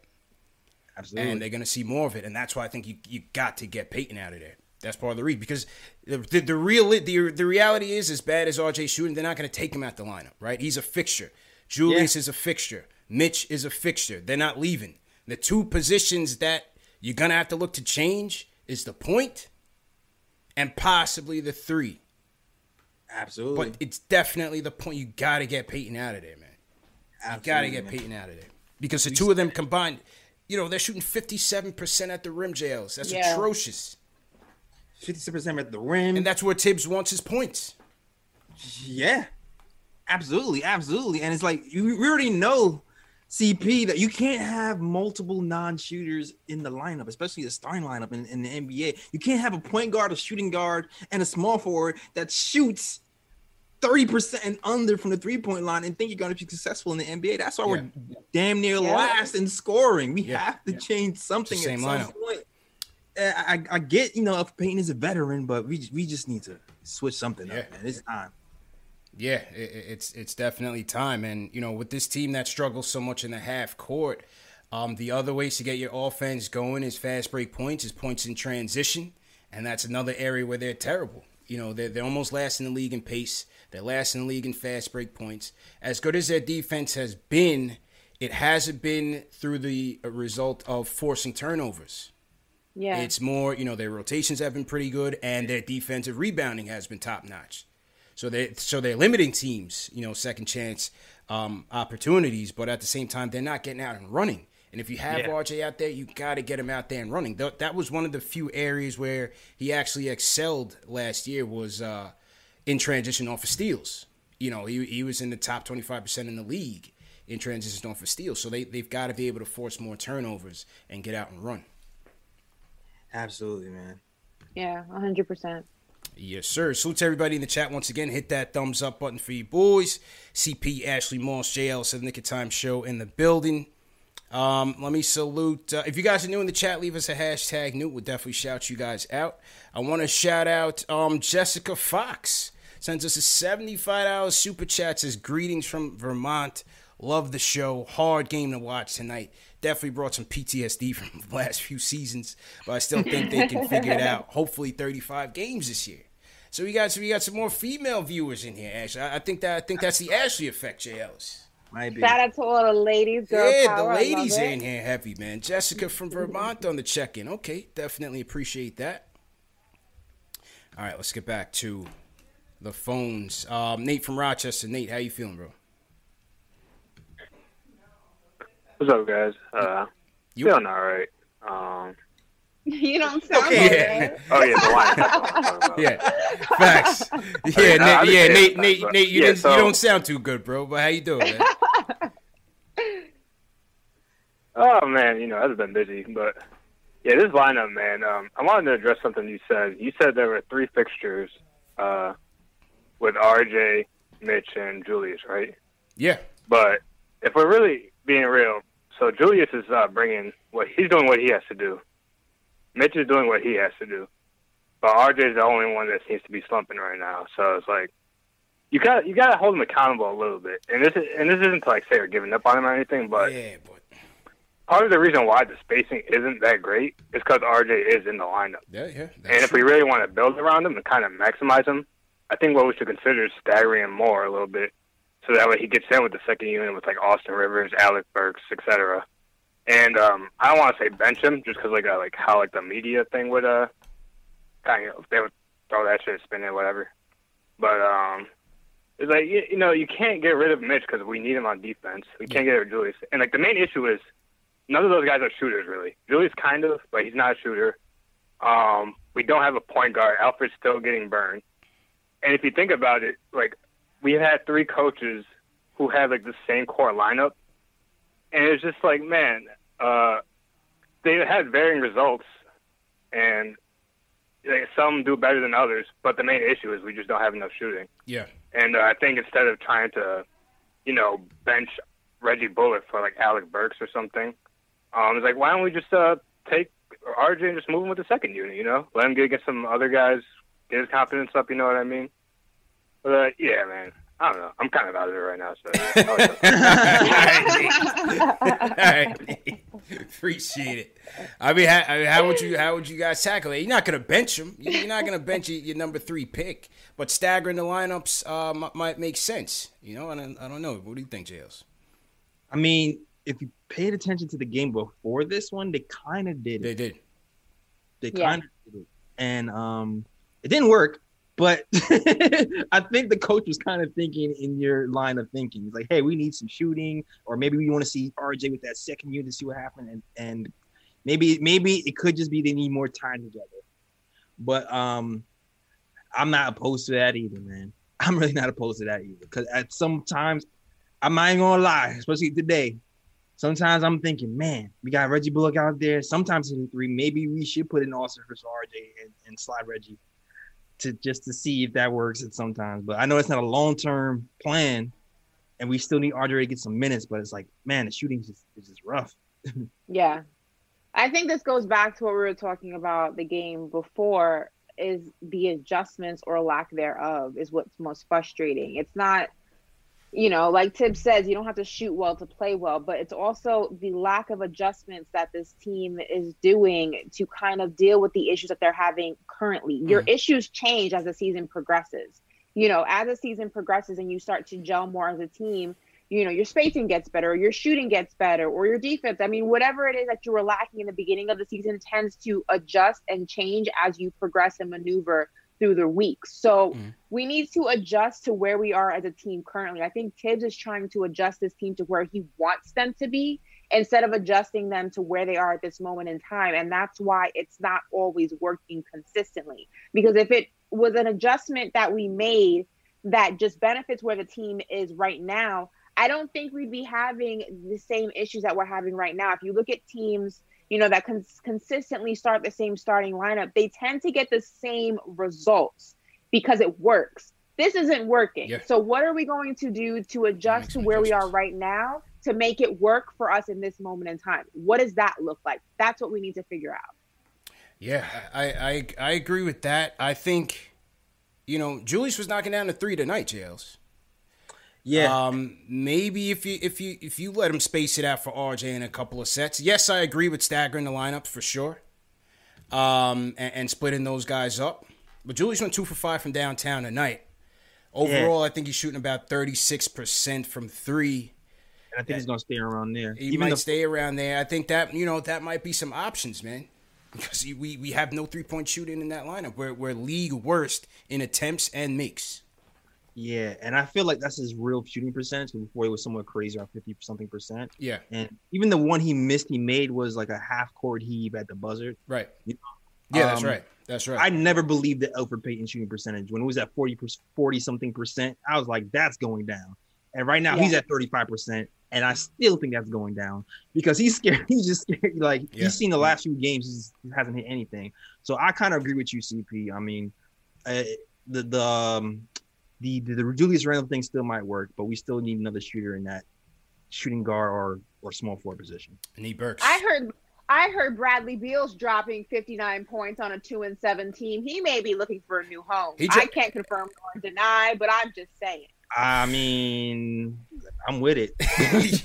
Absolutely.
And they're going to see more of it. And that's why I think you, you got to get Payton out of there. That's part of the read because the, the, the real the, the reality is as bad as RJ shooting, they're not going to take him out the lineup, right? He's a fixture. Julius yeah. is a fixture. Mitch is a fixture. They're not leaving. The two positions that you're gonna have to look to change is the point and possibly the three.
Absolutely.
But it's definitely the point. You got to get Payton out of there, man. You got to get Payton out of there because the two of them combined, you know, they're shooting fifty-seven percent at the rim. JLs. That's
Yeah.
atrocious,
57% at the rim.
and that's where Thibs wants his points.
Yeah, absolutely, absolutely. And it's like you we already know, CP, that you can't have multiple non-shooters in the lineup, especially the starting lineup in, in the NBA. You can't have a point guard, a shooting guard, and a small forward that shoots. 30% and under from the three-point line and think you're going to be successful in the NBA. That's why we're damn near
Yeah.
last in scoring. We
Yeah.
have to change something at some
lineup.
point. Uh, I, I, I get, you know, if Payton is a veteran, but we we just need to switch something
Yeah.
up, man. It's time.
Yeah, i- i it's it's definitely time, and you know, with this team that struggles so much in the half court, um, the other ways to get your offense going is fast break points, is points in transition, and that's another area where they're terrible. You know, they're, they're almost last in the league in pace. They're last in the league in fast break points. As good as their defense has been, it hasn't been through the uh, result of forcing turnovers.
Yeah.
It's more, you know, their rotations have been pretty good, and their defensive rebounding has been top notch. So they so they're limiting teams, you know, second chance um, opportunities, but at the same time, they're not getting out and running. And if you have
Yeah.
RJ out there, you got to get him out there and running. Th- that was one of the few areas where he actually excelled last year was uh, in transition off of steals. You know, he, he was in the top 25% in the league in transition off of steals. So they, they've got to be able to force more turnovers and get out and run.
Absolutely, man.
yeah, 100%.
Yes, sir. Salute to everybody in the chat once again. Hit that thumbs up button for you boys. CP, Ashley Moss, JL, Seven Nick of Time show in the building. Um, let me salute. Uh, if you guys are new in the chat, leave us a hashtag new. We'll definitely shout you guys out. I want to shout out um, Jessica Fox. Sends us a $75 super chat. Says, Greetings from Vermont. Love the show. Hard game to watch tonight. Definitely brought some PTSD from the last few seasons, but I still think they can figure it out. Hopefully, 35 games this year. So we got so we got some more female viewers in here, Ashley. I, I think that I think that's the Ashley effect, JLs.
Might be.
Shout out to all the ladies, girl
Yeah,
power.
the ladies
love
in here heavy, man. Jessica from Vermont on the check-in. Okay, definitely appreciate that. All right, let's get back to the phones. Um, Nate from Rochester. Nate, how you feeling, bro?
What's up, guys? Uh,
You-
feeling all right. Um,
You don't sound
Okay.
Yeah.
oh yeah, the line. What I'm talking about.
Yeah, facts. Yeah,
I
Nate,
understand
yeah, Nate, Nate,
but-
Nate. You
yeah, so-
you don't sound too good, bro. But how you doing, man?
Oh man, you know I've been busy, but yeah, this lineup, man. Um, I wanted to address something you said. You said there were three fixtures uh, with RJ, Mitch, and Julius, right?
Yeah,
But if we're really being real, so Julius is uh, bringing what he's doing what he has to do. Mitch is doing what he has to do, but RJ is the only one that seems to be slumping right now. So it's like you got you got to hold him accountable a little bit. And this is, and this isn't to like say we're giving up on him or anything, but
yeah, but
part of the reason why the spacing isn't that great is because RJ is in the lineup.
yeah, yeah.
And if we really want to build around him and kind of maximize him, I think what we should consider is staggering him more a little bit, so that way he gets in with the second unit with like Austin Rivers, Alec Burks, etc. And um, I don't want to say bench him just because like uh, like how like the media thing would uh kind of they would throw that shit, spin it, whatever. But um, it's like you, you know you can't get rid of Mitch because we need him on defense. We can't get rid of Julius, and like the main issue is none of those guys are shooters really. Julius kind of, but he's not a shooter. Um, we don't have a point guard. Elfrid's still getting burned. And if you think about it, like we've had three coaches who have like the same core lineup, and it's just like, man, uh, they had varying results, and like, some do better than others. But the main issue is we just don't have enough shooting.
yeah,
And uh, I think instead of trying to, you know, bench Reggie Bullock for like Alec Burks or something, um, it's like why don't we just uh, take RJ and just move him with the second unit? You know, let him get, get some other guys, get his confidence up. You know what I mean? But uh, yeah, man, I don't know. I'm kind of out of it right now. So yeah.
All right, appreciate it. I mean, how, I mean, how would you how would you guys tackle it? You're not gonna bench him. You- You're not gonna bench your, your number three pick, but staggering the lineups uh, m- might make sense. You know, and I, I don't know. What do you think, Jails?
I mean, if you paid attention to the game before this one, they kind of did it.
They did.
They kind of did it, and um, it didn't work. But I think the coach was kind of thinking in your line of thinking. He's like, "Hey, we need some shooting, or maybe we want to see RJ with that second unit to see what happened." And and maybe maybe it could just be they need more time together. But um, I'm not opposed to that either, man. I'm really not opposed to that either. Because at sometimes, I'm not even gonna lie, especially today. Sometimes I'm thinking, man, we got Reggie Bullock out there. Sometimes in three, maybe we should put an Austin for RJ and, and slide Reggie to just to see if that works. At sometimes, but I know it's not a long term plan, and we still need RJ to get some minutes. But it's like, man, the shooting is just, is just rough.
Yeah. I think this goes back to what we were talking about the game before is the adjustments or lack thereof is what's most frustrating. It's not you know, like Thibs says, you don't have to shoot well to play well, but it's also the lack of adjustments that this team is doing to kind of deal with the issues that they're having currently. Your issues change as the season progresses. You know, as the season progresses and you start to gel more as a team, you know, your spacing gets better, or your shooting gets better, or your defense. I mean, whatever it is that you were lacking in the beginning of the season tends to adjust and change as you progress and maneuver through the weeks. So
Mm-hmm.
we need to adjust to where we are as a team currently. I think Thibs is trying to adjust this team to where he wants them to be instead of adjusting them to where they are at this moment in time. And that's why it's not always working consistently. Because if it was an adjustment that we made that just benefits where the team is right now, I don't think we'd be having the same issues that we're having right now. If you look at teams, you know, that cons- consistently start the same starting lineup, they tend to get the same results because it works. This isn't working.
Yeah.
So, what are we going to do to adjust to where we are right now to make it work for us in this moment in time? What does that look like? That's what we need to figure out.
Yeah, I, I I agree with that. I think, you know, Julius was knocking down the three tonight, Jails.
Yeah,
Um, maybe if you if you if you let him space it out for RJ in a couple of sets. Yes, I agree with staggering the lineups for sure. Um, and, and splitting those guys up. But Julius went two for five from downtown tonight. Overall, I think he's shooting about thirty six percent from three.
And I think he's gonna stay around there.
He
Even
might
the-
stay around there. I think that you know that might be some options, man. Because we, we have no three point shooting in that lineup. We're we're league worst in attempts and makes.
Yeah, and I feel like that's his real shooting percentage. Before he was somewhere crazy, around fifty something percent.
Yeah,
And even the one he missed, he made was like a half court heave at the buzzer.
right.
You
Yeah, that's
um,
right. That's right.
I never believed the Elfrid Payton shooting percentage when it was at 40 40 something percent. I was like, that's going down. And right now he's at 35 percent, and I still think that's going down because he's scared. He's just scared. Like
Yeah.
he's seen the last few games, he hasn't hit anything. So I kind of agree with you, CP. I mean, uh, the the um, the the, the Julius Randle thing still might work, but we still need another shooter in that shooting guard or or small forward position.
Knee Burks.
I heard I heard Bradley Beal's dropping 59 points on a 2 and 7 team. He may be looking for a new home.
Dro-
I can't confirm or deny, but I'm just saying.
I mean, I'm with it.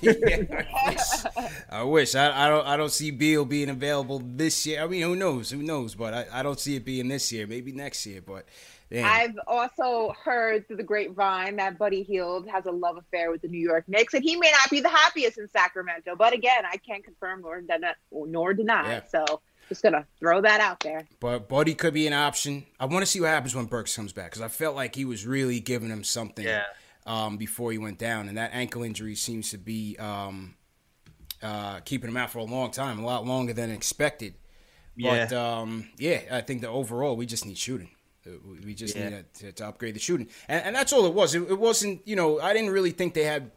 Yeah, I wish. I wish. I, I don't. I don't see Beal being available this year. I mean, who knows? Who knows? But I, I don't see it being this year. Maybe next year. But damn.
I've also heard through the grapevine that Buddy Hield has a love affair with the New York Knicks, and he may not be the happiest in Sacramento. But again, I can't confirm nor deny. Nor deny.
Yeah.
So just gonna throw that out there.
But Buddy could be an option. I want to see what happens when Burks comes back because I felt like he was really giving him something
Yeah.
um, before he went down, and that ankle injury seems to be um, uh, keeping him out for a long time, a lot longer than expected.
Yeah.
But um, yeah, I think that overall we just need shooting. Uh, we- We just
Yeah.
need to, to upgrade the shooting, and, and that's all it was. It, it wasn't, you know, I didn't really think they had.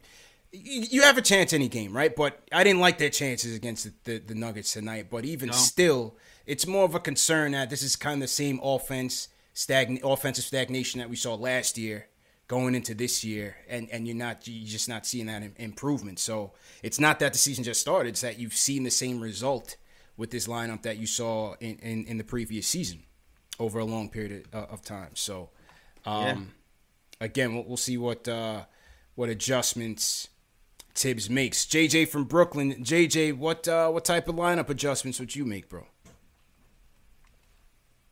You, have a chance any game, right? But I didn't like their chances against the, the, the Nuggets tonight. But even still, it's more of a concern that this is kind of the same offense stagn offensive stagnation that we saw last year going into this year, and, and you're not you're just not seeing that improvement. So it's not that the season just started; it's that you've seen the same result with this lineup that you saw in, in, in the previous season over a long period of, of time. So um, again, we'll, we'll see what uh, what adjustments Thibs makes. JJ from Brooklyn, JJ, what uh, what type of lineup adjustments would you make, bro?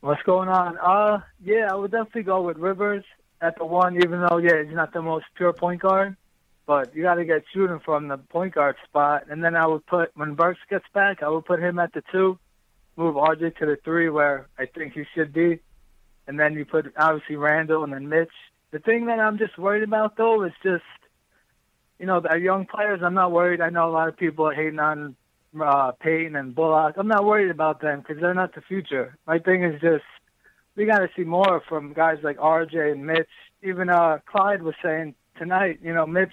What's going on? Uh, yeah, I would definitely go with Rivers at the one, even though yeah, he's not the most pure point guard.
but you got to get shooting from the point guard spot. And then I would put when Burks gets back, I would put him at the two, move RJ to the three where I think he should be, and then you put obviously Randle and then Mitch. The thing that I'm just worried about though is just, you know, our young players. I'm not worried. I know a lot of people are hating on uh, Payton and Bullock. I'm not worried about them because they're not the future. My thing is just we got to see more from guys like RJ and Mitch. Even uh, Clyde was saying tonight, you know, Mitch,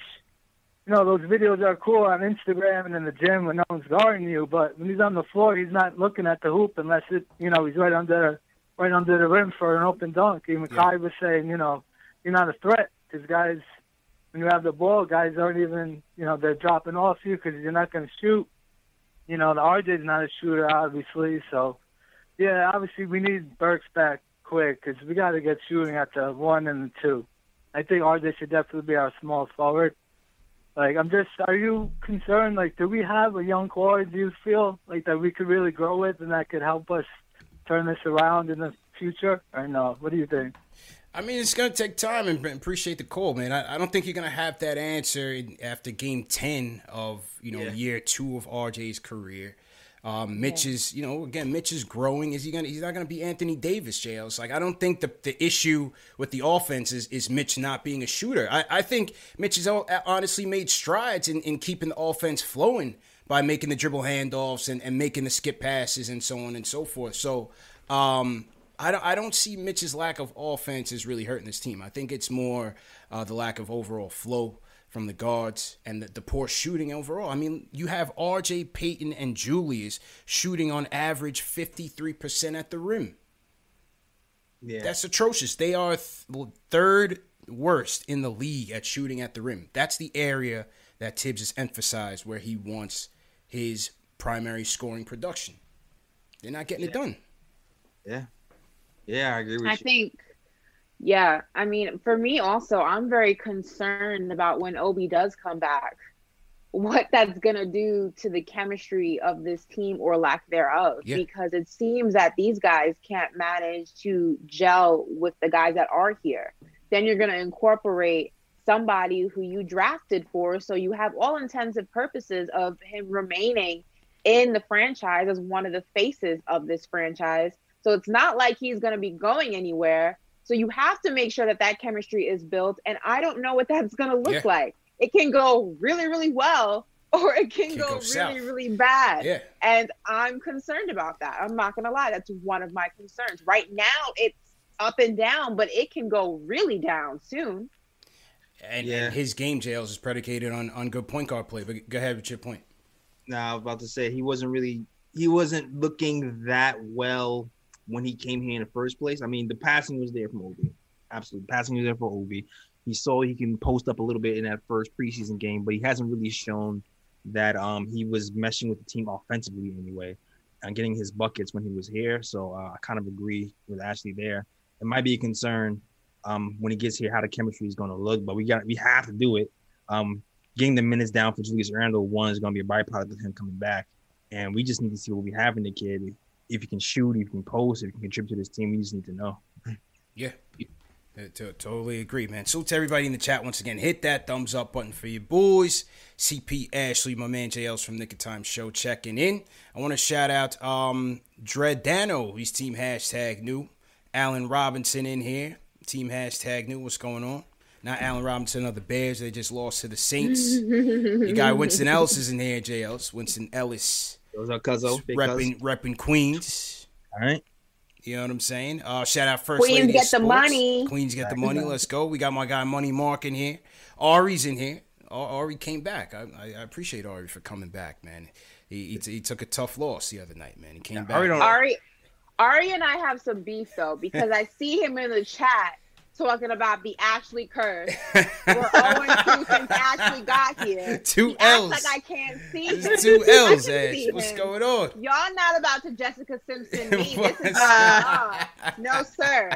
you know, those videos are cool on Instagram and in the gym when no one's guarding you, but when he's on the floor, he's not looking at the hoop unless it, you know, he's right under, right under the rim for an open dunk. Even yeah. Clyde was saying, you know, you're not a threat because guys, when you have the ball, guys aren't even, you know, they're dropping off you because you're not going to shoot. You know, the RJ's not a shooter, obviously, so yeah, obviously we need Burks back quick because we got to get shooting at the one and the two. I think RJ should definitely be our small forward. Like, I'm just, are you concerned? Like, do we have a young core? Do you feel like that we could really grow with and that could help us turn this around in the future? Or no? What do you think?
I mean, it's going to take time and appreciate the call, man. I, I don't think you're going to have that answer after game 10 of, you know, yeah. year two of RJ's career. Um, Mitch yeah. is, you know, again, Mitch is growing. Is he gonna? He's not gonna be Anthony Davis, jails. Like I don't think the the issue with the offense is, is Mitch not being a shooter. I, I think Mitch has honestly made strides in, in keeping the offense flowing by making the dribble handoffs and, and making the skip passes and so on and so forth. So um, I don't I don't see Mitch's lack of offense is really hurting this team. I think it's more uh, the lack of overall flow from the guards and the, the, poor shooting overall. I mean, you have RJ Payton and Julius shooting on average 53% at the rim. Yeah. That's atrocious. They are th- third worst in the league at shooting at the rim. That's the area that Thibs has emphasized where he wants his primary scoring production. They're not getting yeah. it done.
Yeah. Yeah, I agree with I
you. I think yeah, I mean, for me also, I'm very concerned about when Obi does come back, what that's going to do to the chemistry of this team or lack thereof. Yeah. Because it seems that these guys can't manage to gel with the guys that are here. Then you're going to incorporate somebody who you drafted for. So you have all intents and purposes of him remaining in the franchise as one of the faces of this franchise. So it's not like he's going to be going anywhere so you have to make sure that that chemistry is built. And I don't know what that's going to look yeah. like. It can go really, really well, or it can, can go, go, really, south. really bad.
Yeah.
And I'm concerned about that. I'm not going to lie. That's one of my concerns. Right now, it's up and down, but it can go really down soon.
And, yeah. and his game jails is predicated on, on good point guard play. But go ahead with your point.
No, I was about to say he wasn't really he wasn't looking that well when he came here in the first place. I mean, the passing was there from Obi. Absolutely. Passing was there for Obi. He saw he can post up a little bit in that first preseason game, but he hasn't really shown that um, he was meshing with the team offensively anyway and getting his buckets when he was here. So uh, I kind of agree with Ashley there. It might be a concern um, when he gets here how the chemistry is going to look, but we got we have to do it. Um, getting the minutes down for Julius Randle one is going to be a byproduct of him coming back, and we just need to see what we have in the kid if you can shoot, if you can post, if you can contribute to this team, we just need to know.
Yeah. totally agree, man. So to everybody in the chat once again, hit that thumbs up button for you boys. CP Ashley, my man JL's from Nick of Time Show checking in. I want to shout out um Dredano, he's team hashtag new. Allen Robinson in here, team hashtag new. What's going on? Not Allen Robinson of the Bears. They just lost to the Saints. Your guy Winston Ellis is in here, JL's. Winston Ellis
those are Cuzzo.
Repping, repping Queens.
All right.
You know what I'm saying? Uh, shout out First
Queens
Lady
get
Sports.
the money.
Queens get the money. Let's go. We got my guy Money Mark in here. Ari's in here. Ari came back. I, I, I appreciate Ari for coming back, man. He, he, he, took a tough loss the other night, man. He came yeah, back.
Ari, Ari, Ari and I have some beef though because I see him in the chat talking about the Ashley curse. We're 0 2 since Ashley got here.
Two he L's.
like I can't see
him. Two L's, Ash. What's going on?
Y'all not about to Jessica Simpson me. this is uh, No, sir.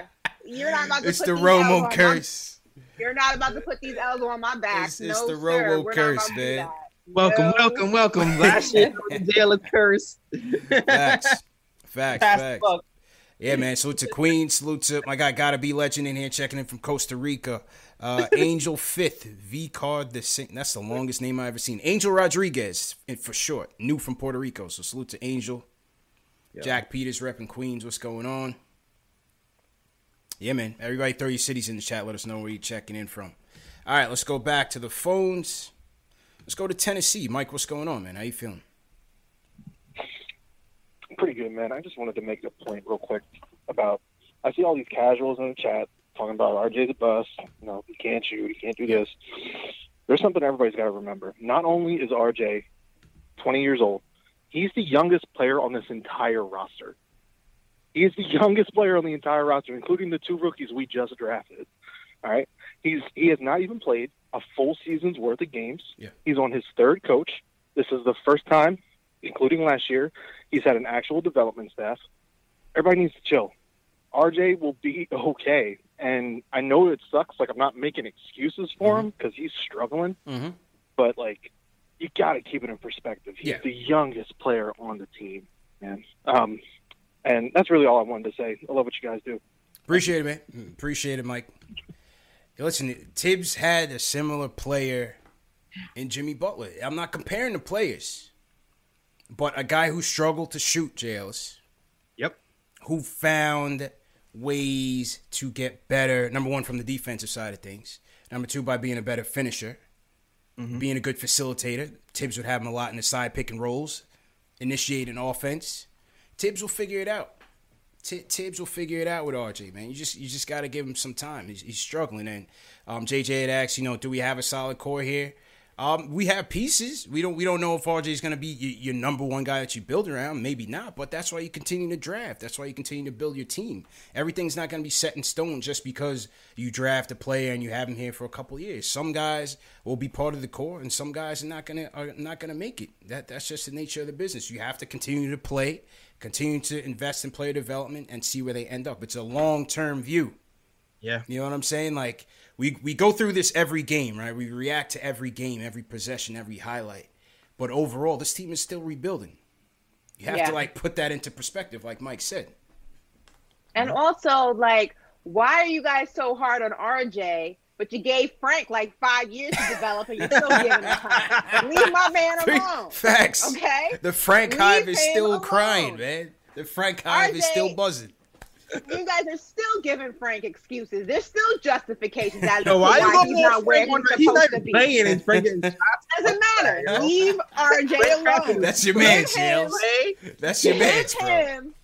You're not about to
it's
put
the Romo curse.
My, you're not about to put these L's on my back.
It's, it's
no,
the Romo curse, man.
Welcome, no. welcome, welcome. Last year, the jail of curse.
Facts. Facts, facts. Yeah, man. Salute to Queen. Salute to my guy, gotta be legend in here, checking in from Costa Rica. Uh, Angel Fifth, V Card the Saint. That's the longest name I ever seen. Angel Rodriguez, for short. New from Puerto Rico. So salute to Angel. Yeah. Jack Peters repping Queens. What's going on? Yeah, man. Everybody throw your cities in the chat. Let us know where you're checking in from. All right, let's go back to the phones. Let's go to Tennessee. Mike, what's going on, man? How you feeling?
Pretty good, man. I just wanted to make a point real quick about I see all these casuals in the chat talking about RJ the bus. You know, he can't shoot, he can't do this. There's something everybody's got to remember. Not only is RJ 20 years old, he's the youngest player on this entire roster. He is the youngest player on the entire roster, including the two rookies we just drafted. All right, he's he has not even played a full season's worth of games.
Yeah.
He's on his third coach. This is the first time, including last year, he's had an actual development staff. Everybody needs to chill. RJ will be okay. And I know it sucks. Like I'm not making excuses for mm-hmm. him because he's struggling.
Mm-hmm.
But like, you got to keep it in perspective. He's
yeah.
the youngest player on the team, man. Um, and that's really all I wanted to say. I love what you guys do.
Appreciate it, man. Appreciate it, Mike. Listen, Thibs had a similar player in Jimmy Butler. I'm not comparing the players, but a guy who struggled to shoot, jails.
Yep.
Who found ways to get better. Number one, from the defensive side of things. Number two, by being a better finisher, mm-hmm. being a good facilitator. Thibs would have him a lot in the side pick and rolls, initiate an offense. Thibs will figure it out. T- Thibs will figure it out with RJ, man. You just you just got to give him some time. He's, he's struggling, and um, JJ had asked, you know, do we have a solid core here? Um, we have pieces. We don't we don't know if RJ is going to be your, your, number one guy that you build around. Maybe not, but that's why you continue to draft. That's why you continue to build your team. Everything's not going to be set in stone just because you draft a player and you have him here for a couple years. Some guys will be part of the core, and some guys are not gonna are not gonna make it. That that's just the nature of the business. You have to continue to play, continue to invest in player development, and see where they end up. It's a long term view.
Yeah,
you know what I'm saying, like we we go through this every game, right? We react to every game, every possession, every highlight. But overall, this team is still rebuilding. You have yeah. to like put that into perspective, like Mike said.
And also, like, why are you guys so hard on RJ? But you gave Frank like five years to develop, and you're still giving him time. Leave my man alone.
Facts.
Okay.
The Frank hive is still alone. crying, man. The Frank hive RJ, is still buzzing
you guys are still giving Frank excuses. There's still justifications as to why, why he's not where he's supposed he's not to be.
Playing and Frank
Doesn't matter. Leave RJ alone.
That's your man, Chills. That's your man, him.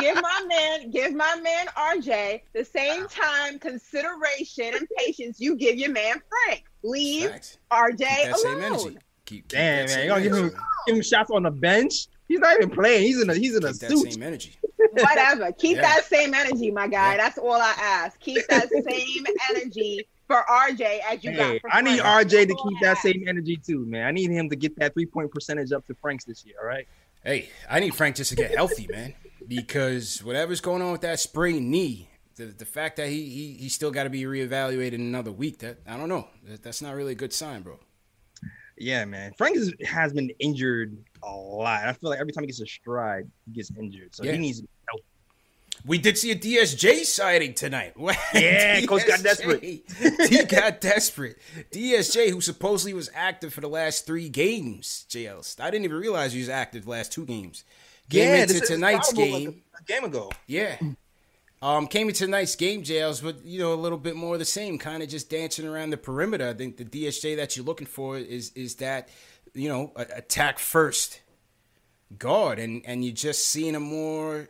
give my man, give my man RJ the same time, consideration, and patience you give your man Frank. Leave Facts. RJ
keep
alone.
Keep, keep
Damn man, you gonna give him, give him shots on the bench? He's not even playing. He's in a he's in a
keep
suit.
That same energy.
Whatever. Keep yeah. that same energy, my guy. Yeah. That's all I ask. Keep that same energy for RJ as you hey, got.
I need RJ to keep that same energy too, man. I need him to get that three point percentage up to Frank's this year. All right.
Hey, I need Frank just to get healthy, man, because whatever's going on with that sprained knee, the, the fact that he he, he still got to be reevaluated in another week, that I don't know. That, that's not really a good sign, bro.
Yeah, man. Frank is, has been injured a lot. I feel like every time he gets a stride, he gets injured. So yeah. he needs help.
We did see a DSJ sighting tonight.
yeah, DSJ, coach got desperate.
he got desperate. DSJ, who supposedly was active for the last three games, JLs. I didn't even realize he was active the last two games. Game yeah, into tonight's game. Like
a, a game ago.
Yeah. Um, came into tonight's game, jails, but you know a little bit more of the same, kind of just dancing around the perimeter. I think the DSJ that you're looking for is is that you know attack first guard, and and you're just seeing a more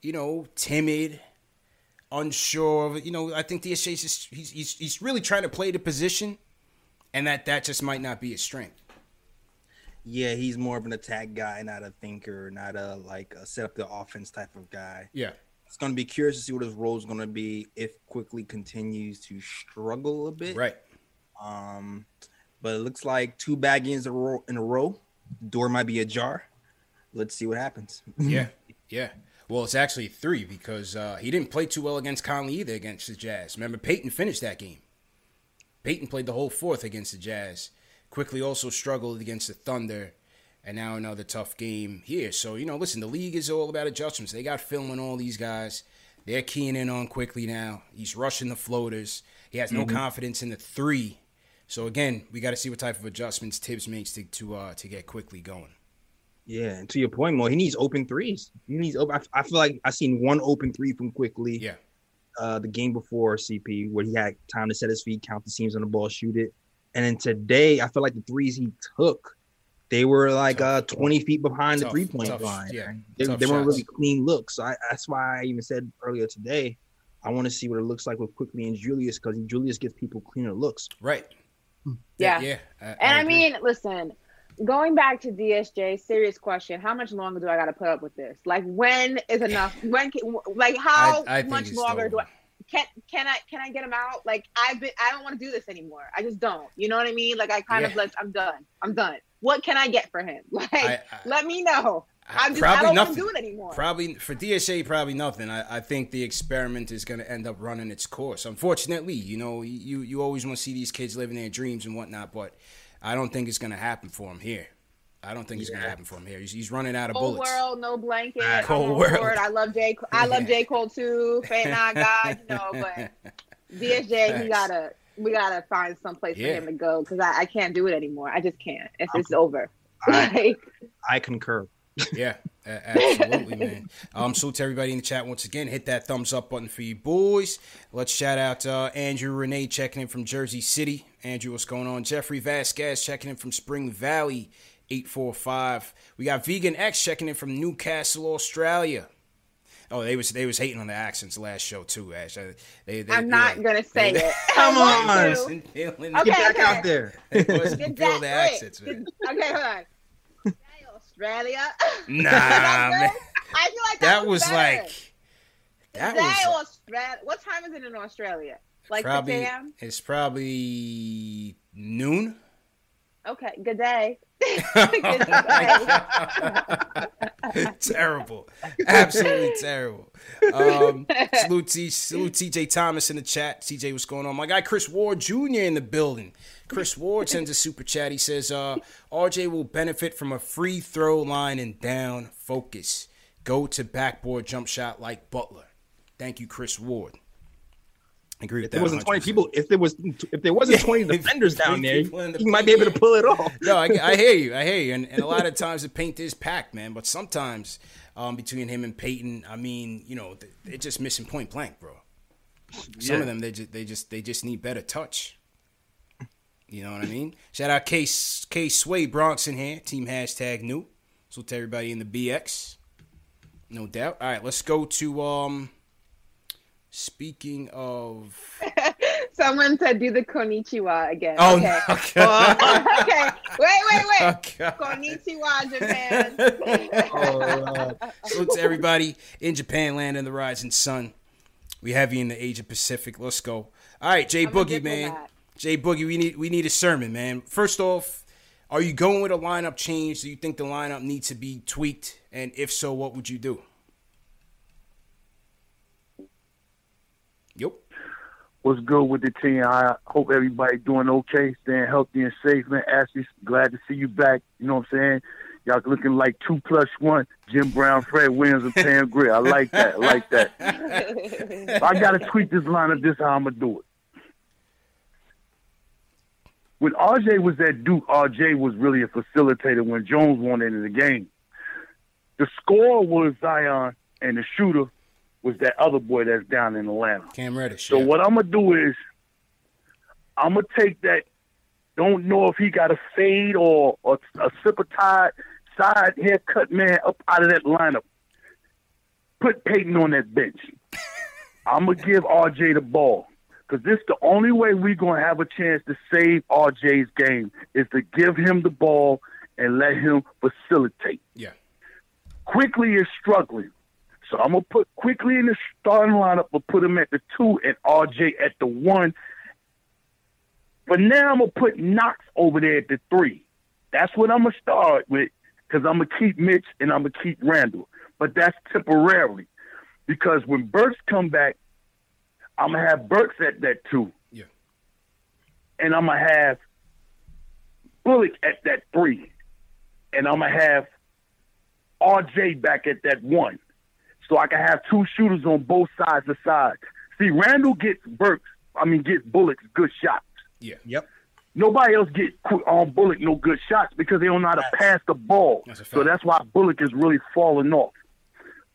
you know timid, unsure. You know, I think DSJ is just he's he's, he's really trying to play the position, and that that just might not be his strength.
Yeah, he's more of an attack guy, not a thinker, not a like a set up the offense type of guy.
Yeah
it's going to be curious to see what his role is going to be if Quickley continues to struggle a bit.
Right.
Um, but it looks like two bad games in a row. In a row. Door might be ajar. Let's see what happens.
yeah, yeah. Well, it's actually three because uh, he didn't play too well against Conley either against the Jazz. Remember, Payton finished that game. Payton played the whole fourth against the Jazz. Quickley also struggled against the Thunder and now another tough game here. So you know, listen, the league is all about adjustments. They got film on all these guys. They're keying in on Quickley now. He's rushing the floaters. He has no
Mhm.
confidence in the three. So again, we got to see what type of adjustments Thibs makes to to uh, to get Quickley going.
Yeah, and to your point, Mo, he needs open threes. He needs open. I, I feel like I seen one open three from Quickley.
Yeah.
Uh, the game before CP, where he had time to set his feet, count the seams on the ball, shoot it. And then today, I feel like the threes he took, they were like uh 20 feet behind the three point
tough,
line.
yeah,
they, they weren't really clean looks. So I, that's why I even said earlier today, I want to see what it looks like with Quickley and Julius because Julius gives people cleaner looks.
Right.
Yeah.
Yeah.
and I, mean, listen, going back to DSJ, serious question: How much longer do I got to put up with this? Like, when is enough? When, can, like, how
I think
much longer do. I? Can can I can I get him out? Like, I've been, I don't want to do this anymore. I just don't. You know what I mean? Like, I kind of
Yeah.
let. I'm done. I'm done. What can I get for him? Like,
I-
let me know. I'm just,
probably
I don't
nothing.
want to do it anymore.
Probably for DSJ, probably nothing. I, I think the experiment is going to end up running its course. Unfortunately, you know, you you always want to see these kids living their dreams and whatnot, but I don't think it's going to happen for him here. I don't think it's going to happen for him here. He's, he's running out of bullets.
Cold
bullets.
world, no blanket.
Right.
I'm
Cold
on
world.
board. I love J. I love J. Cole too. Fan not God, you know. But DSJ,
Facts.
he gotta, we gotta find some place
Yeah.
for him to go because I, I can't do it anymore. I just can't. It's, it's over.
I, I concur.
Yeah, absolutely, man. Um, salute to everybody in the chat once again. Hit that thumbs up button for you boys. Let's shout out uh, Andrew Renee checking in from Jersey City. Andrew, what's going on? Jeffrey Vasquez checking in from Spring Valley, eight four five. We got Vegan X checking in from Newcastle, Australia. Oh, they was they was hating on the accents last show too, Ash. They, they,
I'm not
yeah.
gonna say
They-
it.
Come on.
to. Okay.
Get back
okay.
out there.
Wasn't
Get
feeling
that-
the
wait.
accents, man.
Okay, hold on. Australia.
Nah,
That
man.
I feel like that,
That was
better.
like that
Today,
was
Australia. What time is it in Australia? Like
probably
6 a.m.
it's probably noon.
Okay, good day.
terrible, absolutely terrible. Um, salute, T, salute TJ Thomas in the chat. TJ, what's going on? My guy Chris Ward Jr. in the building. Chris Ward sends a super chat. He says, uh, "RJ will benefit from a free throw line and down focus. Go to backboard jump shot like Butler." Thank you, Chris Ward. I agree with
If
that.
there wasn't 20
100%.
people, if there was if there wasn't 20 defenders down there, you might be able to pull it off.
no, I, I hear you. I hear you. And, and a lot of times the paint is packed, man. But sometimes um, between him and Payton, I mean, you know, th- they're just missing point blank, bro. Some
Yeah.
of them, they just, they just, they just need better touch. You know what I mean? Shout out K K Sway Bronx in here. Team hashtag new. So to everybody in the BX, no doubt. All right, let's go to um. Speaking of,
Someone said do the konichiwa again.
oh
okay.
no,
okay. Oh, wait, wait, wait.
Oh, God.
Konnichiwa, Japan.
Oh, Salute to everybody in Japan, land in the rising sun. We have you in the Asia Pacific. Let's go. All right, Jay
I'm
Boogie, man. Jay Boogie, we need we need a sermon, man. First off, are you going with a lineup change? Do you think the lineup needs to be tweaked? And if so, what would you do? Yep.
What's good with the team? I hope everybody doing okay, staying healthy and safe, man. Ashley, glad to see you back. You know what I'm saying? Y'all looking like two plus one. Jim Brown, Fred Williams, and Pam Grier. I like that. I like that. I got to tweak this lineup. This how I'm gonna do it. When RJ was at Duke, RJ was really a facilitator when Jones wanted in the game. The score was Zion, and the shooter was that other boy that's down in Atlanta.
Cam Reddish.
So
yeah.
what I'm gonna do is I'm gonna take that. Don't know if he got a fade or, or a sipper tied side haircut man up out of that lineup. Put Payton on that bench. I'm gonna give RJ the ball because this the only way we're gonna have a chance to save RJ's game is to give him the ball and let him facilitate.
Yeah.
Quickley is struggling. So I'm gonna put Quickley in the starting lineup, but put him at the two and RJ at the one. But now I'm gonna put Knox over there at the three. That's what I'm gonna start with, because I'm gonna keep Mitch and I'm gonna keep Randle. But that's temporarily, because when Burks come back, I'm gonna have Burks at that two.
Yeah.
And I'm gonna have Bullock at that three. and I'm gonna have RJ back at that one, so I can have two shooters on both sides of the side. See, Randle gets Burks, I mean, gets Bullets good shots.
Yeah.
Yep.
Nobody else get on Bullock no good shots because they don't know how to pass the ball.
That's
so that's why Bullock is really falling off.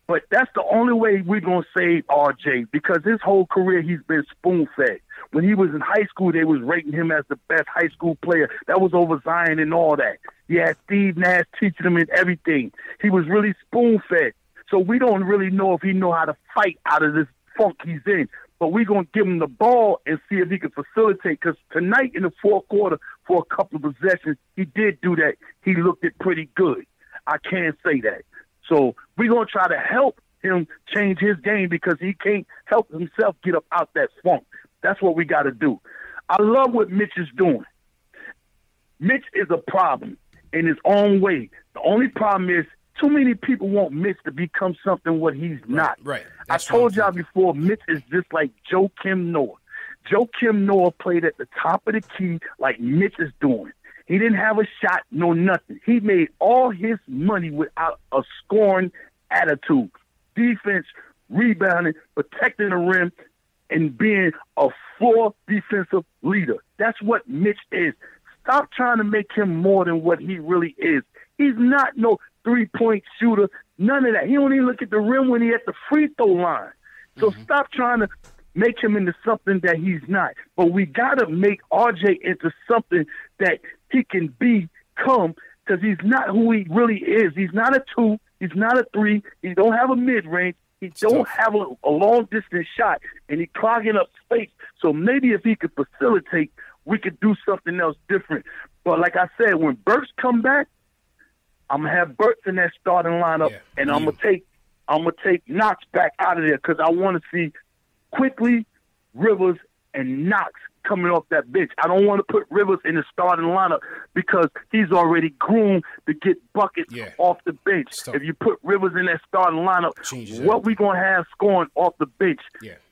But that's the only way we're gonna save RJ because his whole career he's been spoon fed. When he was in high school, they was rating him as the best high school player. That was over Zion and all that. He had Steve Nash teaching him and everything. He was really spoon fed. So we don't really know if he know how to fight out of this funk he's in. But we're going to give him the ball and see if he can facilitate. Because tonight in the fourth quarter, for a couple of possessions, he did do that. He looked it pretty good. I can't say that. So we're going to try to help him change his game because he can't help himself get up out that funk. That's what we got to do. I love what Mitch is doing. Mitch is a problem in his own way. The only problem is too many people want Mitch to become something what he's not.
Right.
I told y'all before, Mitch is just like Joe Kim Noah. Joe Kim Noah played at the top of the key like Mitch is doing. He didn't have a shot, no nothing. He made all his money without a scoring attitude. Defense, rebounding, protecting the rim, and being a floor defensive leader. That's what Mitch is. Stop trying to make him more than what he really is. He's not no three point shooter, none of that. He don't even look at the rim when he at the free throw line. So mm-hmm. stop trying to make him into something that he's not. But we got to make RJ into something that he can become because he's not who he really is. He's not a two. He's not a three. He don't have a mid range. He don't have a, a long distance shot, and he clogging up space. So maybe if he could facilitate, we could do something else different. But like I said, when Burks come back, I'm gonna have Burks in that starting lineup, and I'm gonna take I'm gonna take Knox back out of there because I want to see Quickley Rivers and Knox coming off that bench. I don't want to put Rivers in the starting lineup because he's already groomed to get buckets off the bench. If you put Rivers in that starting lineup, what we gonna have scoring off the bench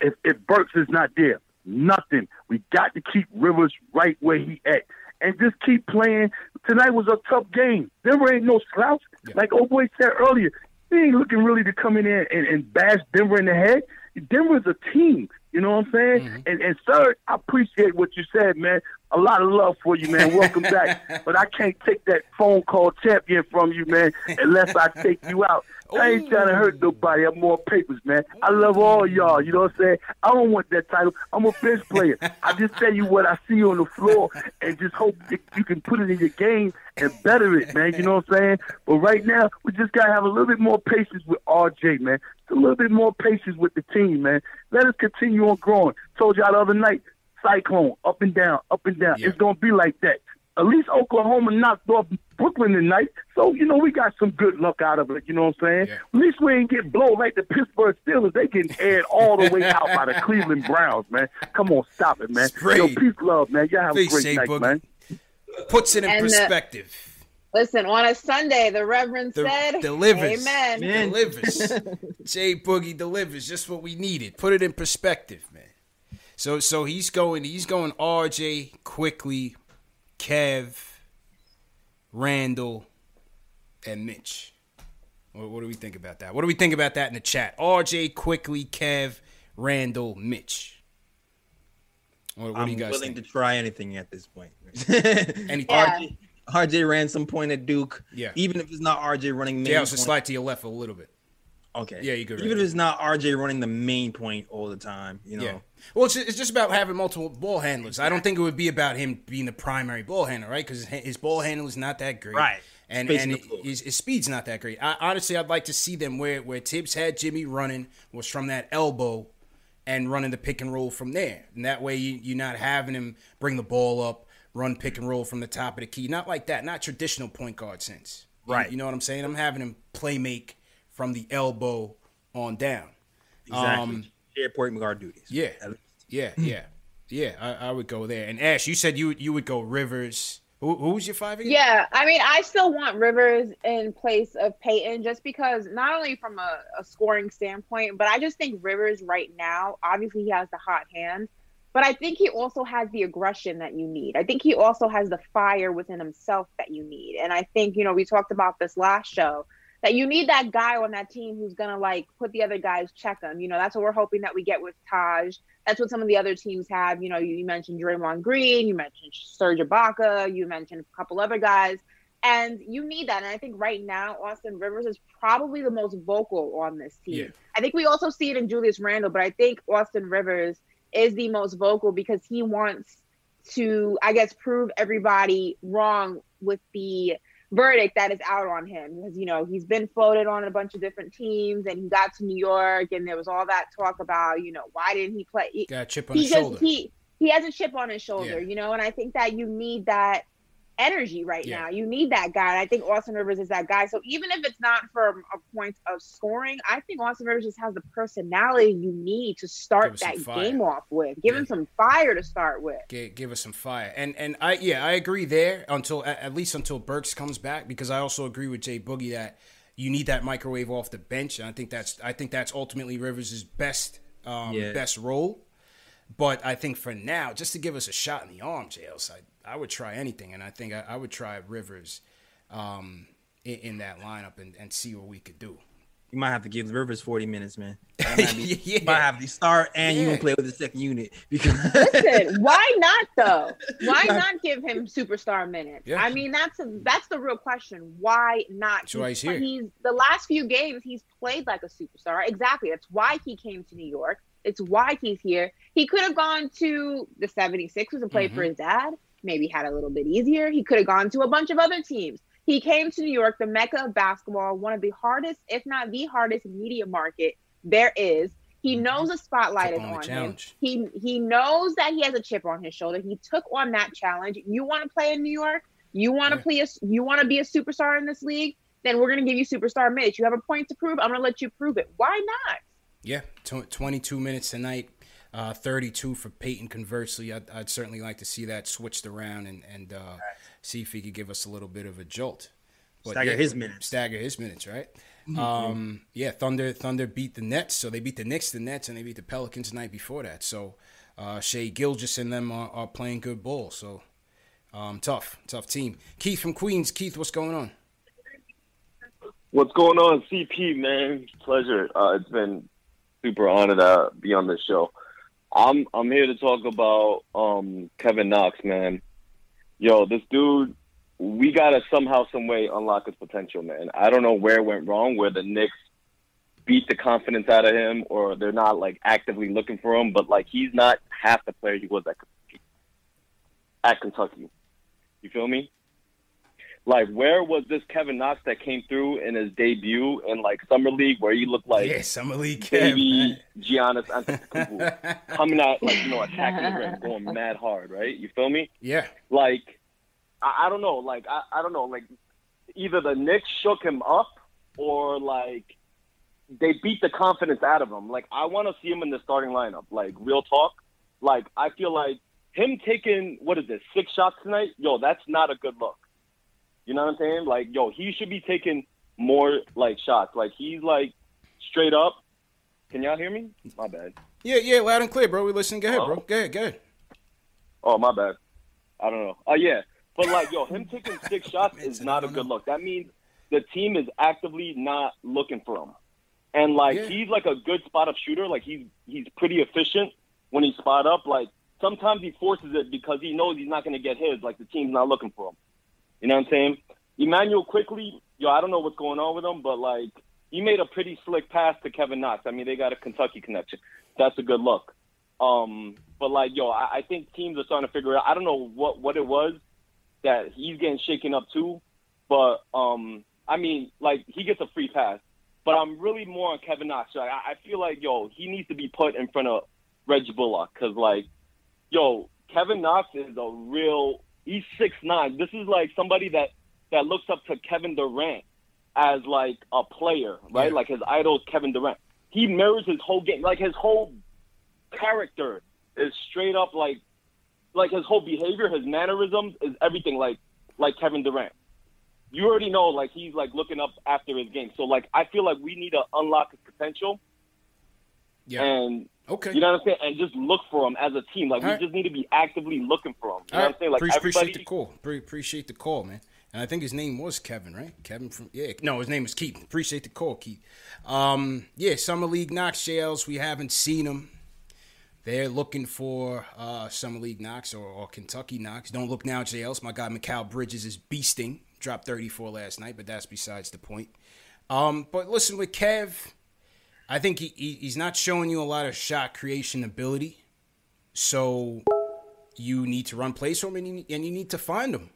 if, if Burks is not there? Nothing. We got to keep Rivers right where he at. And just keep playing. Tonight was a tough game. Denver ain't no slouch. Like old boy said earlier, he ain't looking really to come in there and, and bash Denver in the head. Denver's a team. You know what I'm saying? Mm-hmm. And and third, I appreciate what you said, man. A lot of love for you, man. Welcome back. But I can't take that phone call champion from you, man, unless I take you out. I ain't trying to hurt nobody. I'm more papers, man. I love all y'all. You know what I'm saying? I don't want that title. I'm a bench player. I just tell you what I see on the floor and just hope that you can put it in your game and better it, man. You know what I'm saying? But right now, we just gotta have a little bit more patience with RJ, man. Just a little bit more patience with the team, man. Let us continue on growing. Told y'all the other night, cyclone, up and down, up and down. It's gonna be like that. At least Oklahoma knocked off Brooklyn tonight, so you know we got some good luck out of it. You know what I'm saying? At least we ain't get blown like the Pittsburgh Steelers. They getting aired all the way out by the Cleveland Browns, man. Come on, stop it, man.
Sprayed.
Yo, peace, love, man. Y'all have
Peace,
a great
Jay
night,
Boogie.
man.
Puts it in
And, uh,
perspective.
Listen, on a Sunday, the Reverend
The-
said,
delivers.
Amen.
Delivers. Jay Boogie delivers just what we needed. Put it in perspective, man. So so he's going he's going RJ Quickley, Kev, Randle, and Mitch. What, what do we think about that? What do we think about that in the chat? RJ Quickley, Kev, Randle, Mitch. What, what
I'm
do you guys
willing
think?
to try anything at this point.
Anything.
RJ, RJ ran some point at Duke.
Yeah.
Even if it's not RJ running
Yeah,
point-
slide to your left a little bit.
Okay.
Yeah, you good.
Even if it's not RJ running the main point all the time, you know.
Yeah. Well, it's, it's just about having multiple ball handlers. I don't think it would be about him being the primary ball handler, right? Because his ball handle is not that great,
Right.
And
Spacing
and his, his speed's not that great. I, honestly, I'd like to see them where where Thibs had Jimmy running was from that elbow and running the pick and roll from there, and that way you, you're not having him bring the ball up, run pick and roll from the top of the key, not like that, not traditional point guard sense, You-
Right.
You know what I'm saying? I'm having him play make from the elbow on down.
Exactly.
Um,
Share point guard duties.
yeah, yeah, yeah, yeah. I, I would go there. And Ash, you said you would you would go Rivers. Who, who's your five again?
Yeah, I mean, I still want Rivers in place of Payton just because not only from a, a scoring standpoint, but I just think Rivers right now, obviously he has the hot hand, but I think he also has the aggression that you need. I think he also has the fire within himself that you need. And I think, you know, we talked about this last show that you need that guy on that team who's gonna like put the other guys check them. You know, that's what we're hoping that we get with Taj. That's what some of the other teams have. You know, you, you mentioned Draymond Green, you mentioned Serge Ibaka, you mentioned a couple other guys, and you need that. And I think right now Austin Rivers is probably the most vocal on this team.
Yeah.
I think we also see it in Julius Randle, but I think Austin Rivers is the most vocal because he wants to, I guess, prove everybody wrong with the verdict that is out on him because you know he's been floated on a bunch of different teams and he got to New York and there was all that talk about you know why didn't he play he,
Got a chip on
he
his
just
shoulder.
he he has a chip on his shoulder
Yeah.
you know and I think that you need that energy right
Yeah.
now you need that guy and I think Austin Rivers is that guy so even if it's not from a point of scoring I think Austin Rivers just has the personality you need to start that game off with give him some fire to start with
Give, give us some fire. And and I yeah, I agree there until at, at least until Burks comes back because I also agree with Jay Boogie that you need that microwave off the bench. And I think that's I think that's ultimately Rivers' best um,
Yeah.
best role. But I think for now, just to give us a shot in the arm, JLs, I, I would try anything, and I think I, I would try Rivers um, in, in that lineup and, and see what we could do.
You might have to give Rivers 40 minutes, man. That might be,
Yeah.
You might have to start and you can play with the second unit because
Listen, why not though? Why not give him superstar minutes?
Yeah.
I mean, that's a, that's the real question. Why not?
That's why he's here.
He's the last few games he's played like a superstar. Exactly. That's why he came to New York. It's why he's here. He could have gone to the 76ers and played for
Mhm.
his dad. Maybe had a little bit easier. He could have gone to a bunch of other teams. He came to New York, the mecca of basketball, one of the hardest, if not the hardest, media market there is. He knows the spotlight is
on
him. He he knows that he has a chip on his shoulder. He took on that challenge. You want to play in New York? You want to
Yeah.
play a, you want to be a superstar in this league? Then we're going to give you superstar minutes. You have a point to prove. I'm going to let you prove it. Why not?
Yeah, tw- 22 minutes tonight, uh, 32 for Payton. Conversely, I'd, I'd certainly like to see that switched around and, and uh, see if he could give us a little bit of a jolt. But
Stagger
yeah,
his minutes.
Stagger his minutes, right? Um, yeah, Thunder Thunder beat the Nets, so they beat the Knicks, the Nets, and they beat the Pelicans the night before that. So uh, Shai Gilgeous and them are, are playing good ball. So um, tough, tough team. Keith from Queens. Keith, what's going on?
What's going on, CP, man? Pleasure. Uh, it's been super honored to be on this show. I'm I'm here to talk about um, Kevin Knox, man. Yo, this dude, we gotta somehow, some way unlock his potential, man. I don't know where it went wrong, where the Knicks beat the confidence out of him, or they're not like actively looking for him. But like, he's not half the player he was at. At Kentucky, you feel me? Like, where was this Kevin Knox that came through in his debut in like summer league, where he looked like
yeah, Summer League
baby Giannis Antetokounmpo coming out like you know attacking the rim, going mad hard, right? You feel me?
Yeah,
Like, I, I don't know, like I, I don't know, like either the Knicks shook him up or like they beat the confidence out of him. Like I want to see him in the starting lineup. Like real talk. Like I feel like him taking what is it six shots tonight? Yo, that's not a good look. You know what I'm saying? Like yo, he should be taking more like shots. Like he's like straight up. Can y'all hear me? My bad.
yeah, yeah, loud and clear, bro. We listen. Go ahead, bro.
Oh.
Go ahead, go ahead.
Oh, my bad. I don't know. Oh, yeah. But, like, yo, him taking six shots is not a good look. That means the team is actively not looking for him. And, like,
Yeah.
he's, like, a good spot up shooter. Like, he's he's pretty efficient when he spot up. Like, sometimes he forces it because he knows he's not going to get his. Like, the team's not looking for him. You know what I'm saying? Immanuel Quickley, yo, I don't know what's going on with him, but, like, he made a pretty slick pass to Kevin Knox. I mean, they got a Kentucky connection. That's a good look. Um, but like, yo, I, I think teams are starting to figure out. I don't know what what it was that he's getting shaken up too, but um, I mean, like he gets a free pass. But I'm really more on Kevin Knox. Like, I, I feel like yo, he needs to be put in front of Reggie Bullock because like, yo, Kevin Knox is a real. He's six nine. This is like somebody that that looks up to Kevin Durant as like a player, right?
Yeah.
Like his idol is Kevin Durant. He mirrors his whole game, like his whole character is straight up like like his whole behavior, his mannerisms is everything like like Kevin Durant. You already know like he's like looking up after his game. So like I feel like we need to unlock his potential.
Yeah.
And
okay,
you know what I'm saying, and just look for them as a team. Like
All
we
right.
just need to be actively looking for them. You
All
know
right.
what I'm saying? Like
Pre- appreciate the call. Pre- appreciate the call, man. And I think his name was Kevin, right? Kevin from yeah. No, his name is Keith. Appreciate the call, Keith. Um, yeah, summer league Knox jails. We haven't seen them. They're looking for uh, summer league Knox or, or Kentucky Knox. Don't look now, jails. My guy Mikal Bridges is beasting. Dropped 34 last night, but that's besides the point. Um, but listen, with Kev, I think he, he he's not showing you a lot of shot creation ability. So you need to run plays for him, and you, and you need to find him.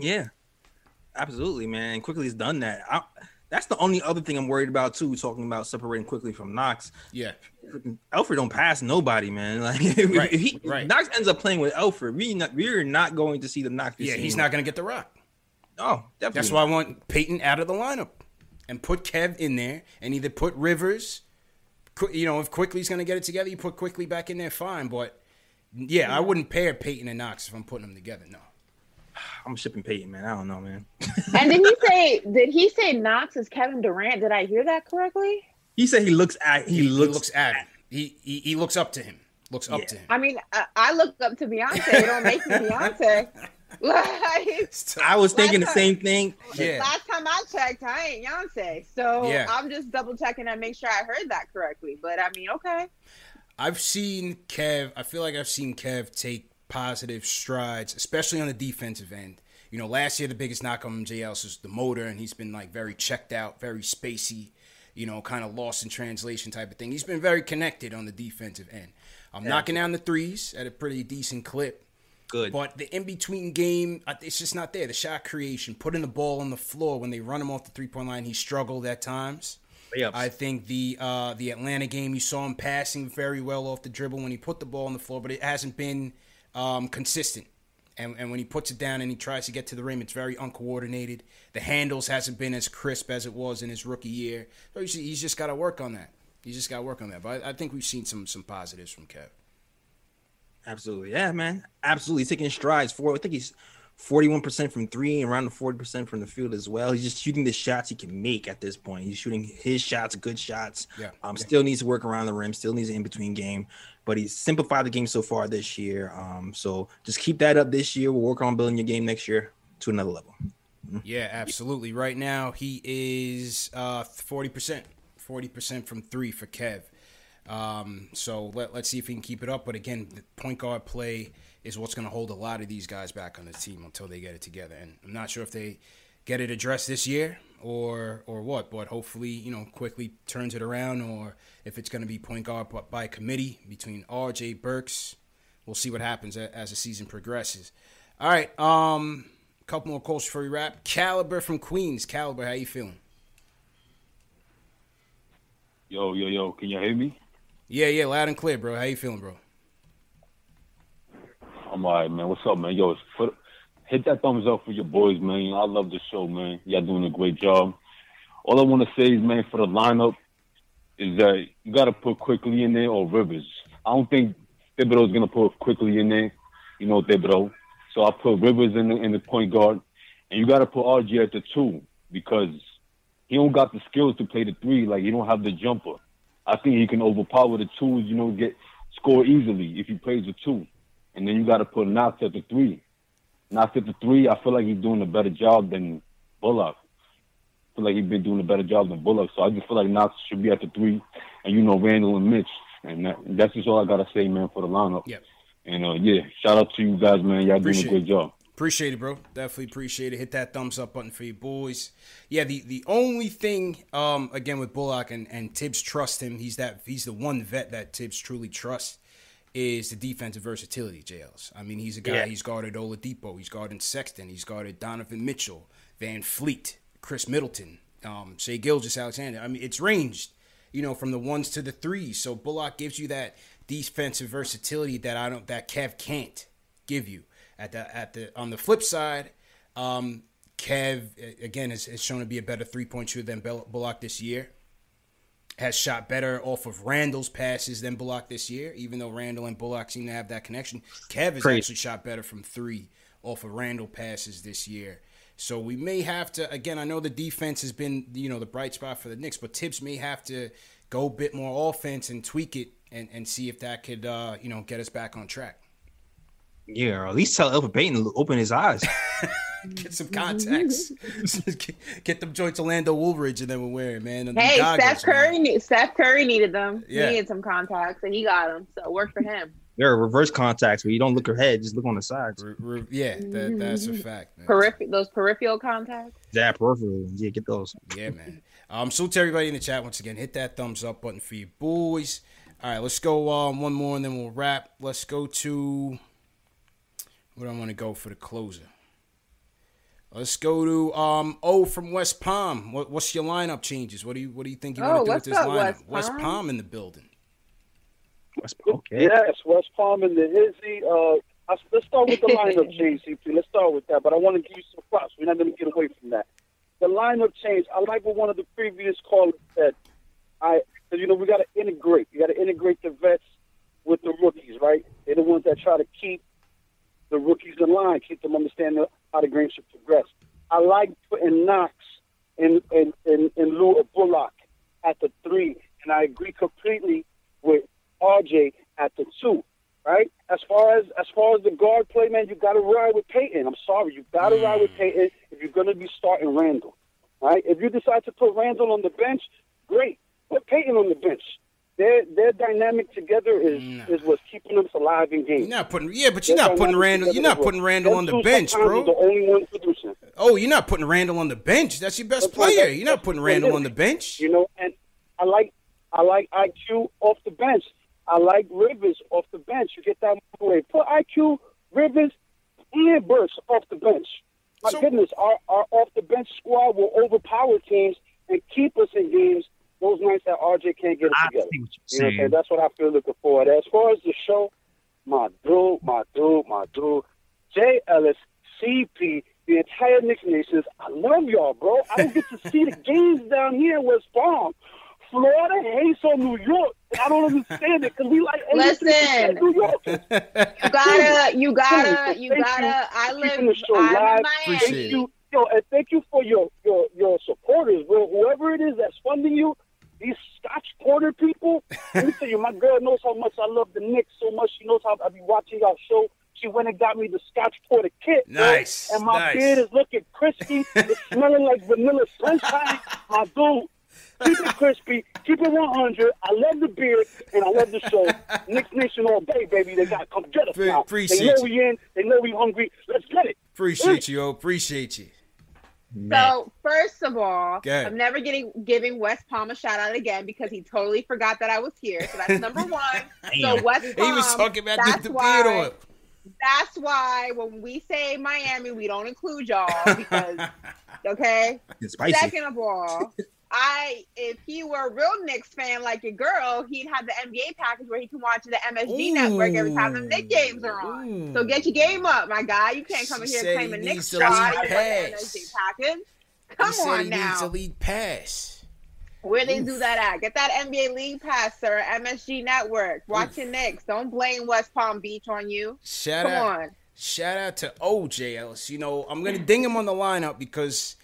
Yeah, absolutely, man. Quickley's done that. I, that's the only other thing I'm worried about too. Talking about separating Quickley from Knox.
Yeah,
Elfrid don't pass nobody, man. Like if,
Right,
if he,
right.
Knox ends up playing with Elfrid, we not we're not going to see the Knox.
Yeah, he's not going to get the rock.
No, definitely.
That's why I want Payton out of the lineup and put Kev in there and either put Rivers. You know, if Quickley's going to get it together, you put Quickly back in there, fine. But yeah, I wouldn't pair Payton and Knox if I'm putting them together. No.
I'm shipping Payton, man. I don't know, man.
And did he say? Did he say Knox is Kevin Durant? Did I hear that correctly?
He said he looks at he, looks,
at him. He, he he looks up to him. Looks up
Yeah.
to him.
I mean, I, I look up to Beyonce. It don't make me Beyonce. Like,
I was thinking the
Last
same thing.
Last time I checked, I ain't Beyonce. So
Yeah.
I'm just double checking to make sure I heard that correctly. But I mean, okay.
I've seen Kev. I feel like I've seen Kev take positive strides, especially on the defensive end. You know, last year the biggest knock on JL was the motor, and he's been like very checked out, very spacey. You know, kind of lost in translation type of thing. He's been very connected on the defensive end. I'm
Yeah.
knocking down the threes at a pretty decent clip.
Good.
But the in between game, it's just not there. The shot creation, putting the ball on the floor when they run him off the three point line, he struggled at times.
Layups.
I think the uh, the Atlanta game, you saw him passing very well off the dribble when he put the ball on the floor, but it hasn't been um, consistent. And, and when he puts it down and he tries to get to the rim, it's very uncoordinated. The handles hasn't been as crisp as it was in his rookie year. So he's, he's just got to work on that. He's just got to work on that. But I, I think we've seen some some positives from Kev.
Absolutely, yeah, man. Absolutely taking strides for. I think he's forty-one percent from three and around the forty percent from the field as well. He's just shooting the shots he can make at this point. He's shooting his shots, good shots.
Yeah.
Um, still needs to work around the rim. Still needs an in-between game, but he's simplified the game so far this year. Um, so just keep that up this year. We'll work on building your game next year to another level.
Yeah, absolutely. Right now, he is uh, forty percent, forty percent from three for Kev. Um, so let, let's see if he can keep it up. But again, the point guard play is what's going to hold a lot of these guys back on the team until they get it together. And I'm not sure if they get it addressed this year or or what. But hopefully, you know, Quickley turns it around. Or if it's going to be point guard by- committee between R.J. Burks, we'll see what happens as the season progresses. All right. Um, a couple more calls before we wrap. Caliber from Queens. Caliber, how you feeling?
Yo, yo, yo, can you hear me?
Yeah, yeah, loud and clear, bro. How you feeling, bro?
I'm all right, man. What's up, man? Yo, put, hit that thumbs up for your boys, man. I love the show, man. Y'all doing a great job. All I want to say is, man, for the lineup, is that you got to put Quickley in there or Rivers. I don't think Thibodeau's going to put Quickley in there. You know Thibodeau. So I put Rivers in the, in the point guard. And you got to put RJ at the two because he don't got the skills to play the three. Like, he don't have the jumper. I think he can overpower the two, you know, get score easily if he plays the two. And then you got to put Knox at the three. Knox at the three, I feel like he's doing a better job than Bullock. I feel like he's been doing a better job than Bullock. So I just feel like Knox should be at the three, and you know Randle and Mitch. And that, that's just all I gotta say, man, for the lineup.
Yep.
And uh, yeah, shout out to you guys, man. Y'all doing
Appreciate
a great job.
Appreciate it, bro. Definitely appreciate it. Hit that thumbs up button for you boys. Yeah, the the only thing, um, again with Bullock and, and Thibs trust him. He's that he's the one vet that Thibs truly trusts. Is the defensive versatility, JLs. I mean, he's a guy.
Yeah.
He's guarded Oladipo. He's guarded Sexton. He's guarded Donovan Mitchell, Van Fleet, Khris Middleton, um, Shai Gilgeous Alexander. I mean, it's ranged, you know, from the ones to the threes. So Bullock gives you that defensive versatility that I don't that Kev can't give you. At the at the on the flip side, um, Kev again has, has shown to be a better three point shooter than Bullock this year. Has shot better off of Randle's passes than Bullock this year, even though Randle and Bullock seem to have that connection. Kev has actually shot better from three off of Randall passes this year. So we may have to again. I know the defense has been you know the bright spot for the Knicks, but Thibs may have to go a bit more offense and tweak it and, and see if that could uh, you know get us back on track.
Yeah, or at least tell Elfrid Payton to open his eyes.
get some contacts. get them joints Orlando Woolridge and then we'll wear it, man. And
Hey,
goggles,
Steph Curry. ne- Steph Curry needed them.
Yeah.
He needed some contacts, and he got them. So work for him.
there are reverse contacts where you don't look ahead, just look on the sides.
Re- yeah, that, that's a fact. Man.
Peripheral, those peripheral contacts.
Yeah, peripheral. Yeah, get those.
Yeah, man. Um, salute to everybody in the chat once again. Hit that thumbs up button for you boys. All right, let's go um, one more and then we'll wrap. Let's go to where do I want to go for the closer? Let's go to um O from West Palm. What, what's your lineup changes? What do you what do you think you
Oh,
want to do with this
up,
lineup?
West Palm?
in the building.
West Okay.
Yes, West Palm in the Izzy. Uh, I, let's start with the lineup change, CP. Let's start with that. But I want to give you some props. We're not going to get away from that. The lineup change. I like what one of the previous callers said. I, cause, you know, we got to integrate. You got to integrate the vets with the rookies, right? They're the ones that try to keep the rookies in line, keep them understanding how the game should progress. I like putting Knox in in in, in lieu of Bullock at the three, and I agree completely with RJ at the two. Right? As far as as far as the guard play, man, you got to ride with Payton. I'm sorry, you got to mm. ride with Payton if you're going to be starting Randle. Right? If you decide to put Randle on the bench, great. Put Payton on the bench. Their their dynamic together is is what's keeping them alive in games.
You're not putting yeah, but you're not putting Randle. You're not putting Randle on the bench, bro.
The only one producing.
Oh, you're not putting Randle on the bench. That's your best
That's
player. You're not putting
Randle
on the bench.
You know, and I like I like IQ off the bench. I like Rivers off the bench. You get that way. Put IQ, Rivers, and Burks off the bench. My goodness, our, our off the bench squad will overpower teams and keep us in games those nights that RJ can't get it together. You know what I'm
saying.
saying? That's what I feel looking forward. As far as the show, my dude, my dude, my dude, Jay Ellis, CP, the entire Knicks Nations. I love y'all, bro. I don't get to see the games down here in West Palm. Florida hates on New York. I don't understand it because we like
Listen.
New York.
You gotta, you gotta, you gotta. I live,
the show
I'm
live.
in Miami.
Thank you, yo, and thank you for your your your supporters, bro. Whoever it is that's funding you, these Scotch Porter people. let me tell you, my girl knows how much I love the Knicks so much. She knows how I be watching y'all show. She went and got me the Scotch Porter kit. bro.
Nice,
And my
nice.
beard is looking crispy. it's smelling like vanilla sunshine. My dude. Keep it crispy. Keep it 100. I love the beard and I love the show. Knicks Nation all day, baby. They got to come get us
Pre-
now.
appreciate
they know
you.
we in. They know we hungry. Let's get it.
Appreciate you, oh, appreciate you.
So first of all,
Go.
I'm never getting giving West Palm a shout out again because he totally forgot that I was here. So that's number one. so
Damn.
West
He was talking about
that's
the
why,
beard oil.
That's why when we say Miami, we don't include y'all because okay.
It's spicy.
Second of all, I if he were a real Knicks fan like your girl, he'd have the NBA package where he can watch the MSG network every time the Knicks games are on. So get your game up, my guy. You can't come in here
said
claim
he
Knicks
the
squad
league
and the. MSG package. Come
he
on
he
now.
needs a league pass.
Where they do that at? Get that NBA League Pass, sir. MSG Network. Watch your Knicks. Don't blame West Palm Beach on you.
Shout
Come
out,
on.
shout out to OJ Ellis. You know, I'm gonna ding him on the lineup because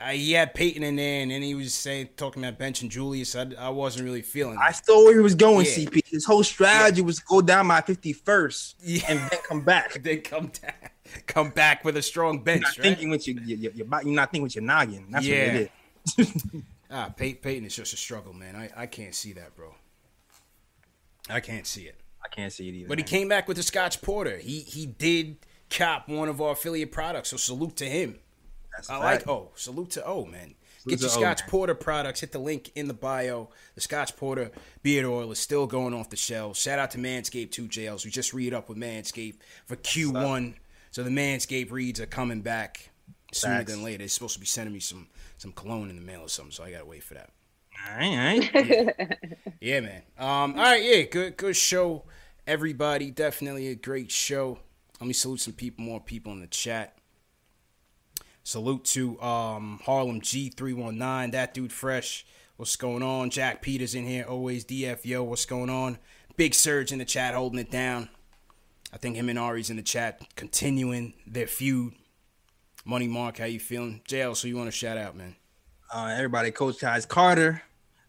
uh, he had Payton in there, and then he was saying talking about bench and Julius. I, I wasn't really feeling.
I saw where he was going,
Yeah.
CP. His whole strategy was go down my 51st and then come back.
then come down, come back with a strong bench.
You're not
right?
thinking with your, your, your, your, bo- you're not thinking with your noggin. That's
Yeah.
what it is.
Ah, Pey- Payton is just a struggle, man. I, I can't see that, bro. I can't see it.
I can't see it either.
But he came back with the Scotch Porter. He he did cop one of our affiliate products, so salute to him.
That's
I
a
like
fact.
O. Salute to O, man.
Salute
Get your
to O,
Scotch. Porter products. Hit the link in the bio. The Scotch Porter beard oil is still going off the shelves. Shout out to Manscaped 2 JLs. We just read up with Manscaped for Q1. So the Manscaped reads are coming back sooner
Facts.
than later. They're supposed to be sending me some some cologne in the mail or something, so I gotta wait for that.
All right, all right.
Yeah, man. Um, all right, yeah, good, good show, everybody. Definitely a great show. Let me salute some people, more people in the chat. Salute to um Harlem G three one nine. That dude fresh. What's going on? Jack Peters in here. Always DFyo. What's going on? Big Serge in the chat, holding it down. I think him and Ari's in the chat, continuing their feud. Money Mark, how you feeling? JL, so you want to shout out, man?
Uh, everybody, Coach Ties Carter,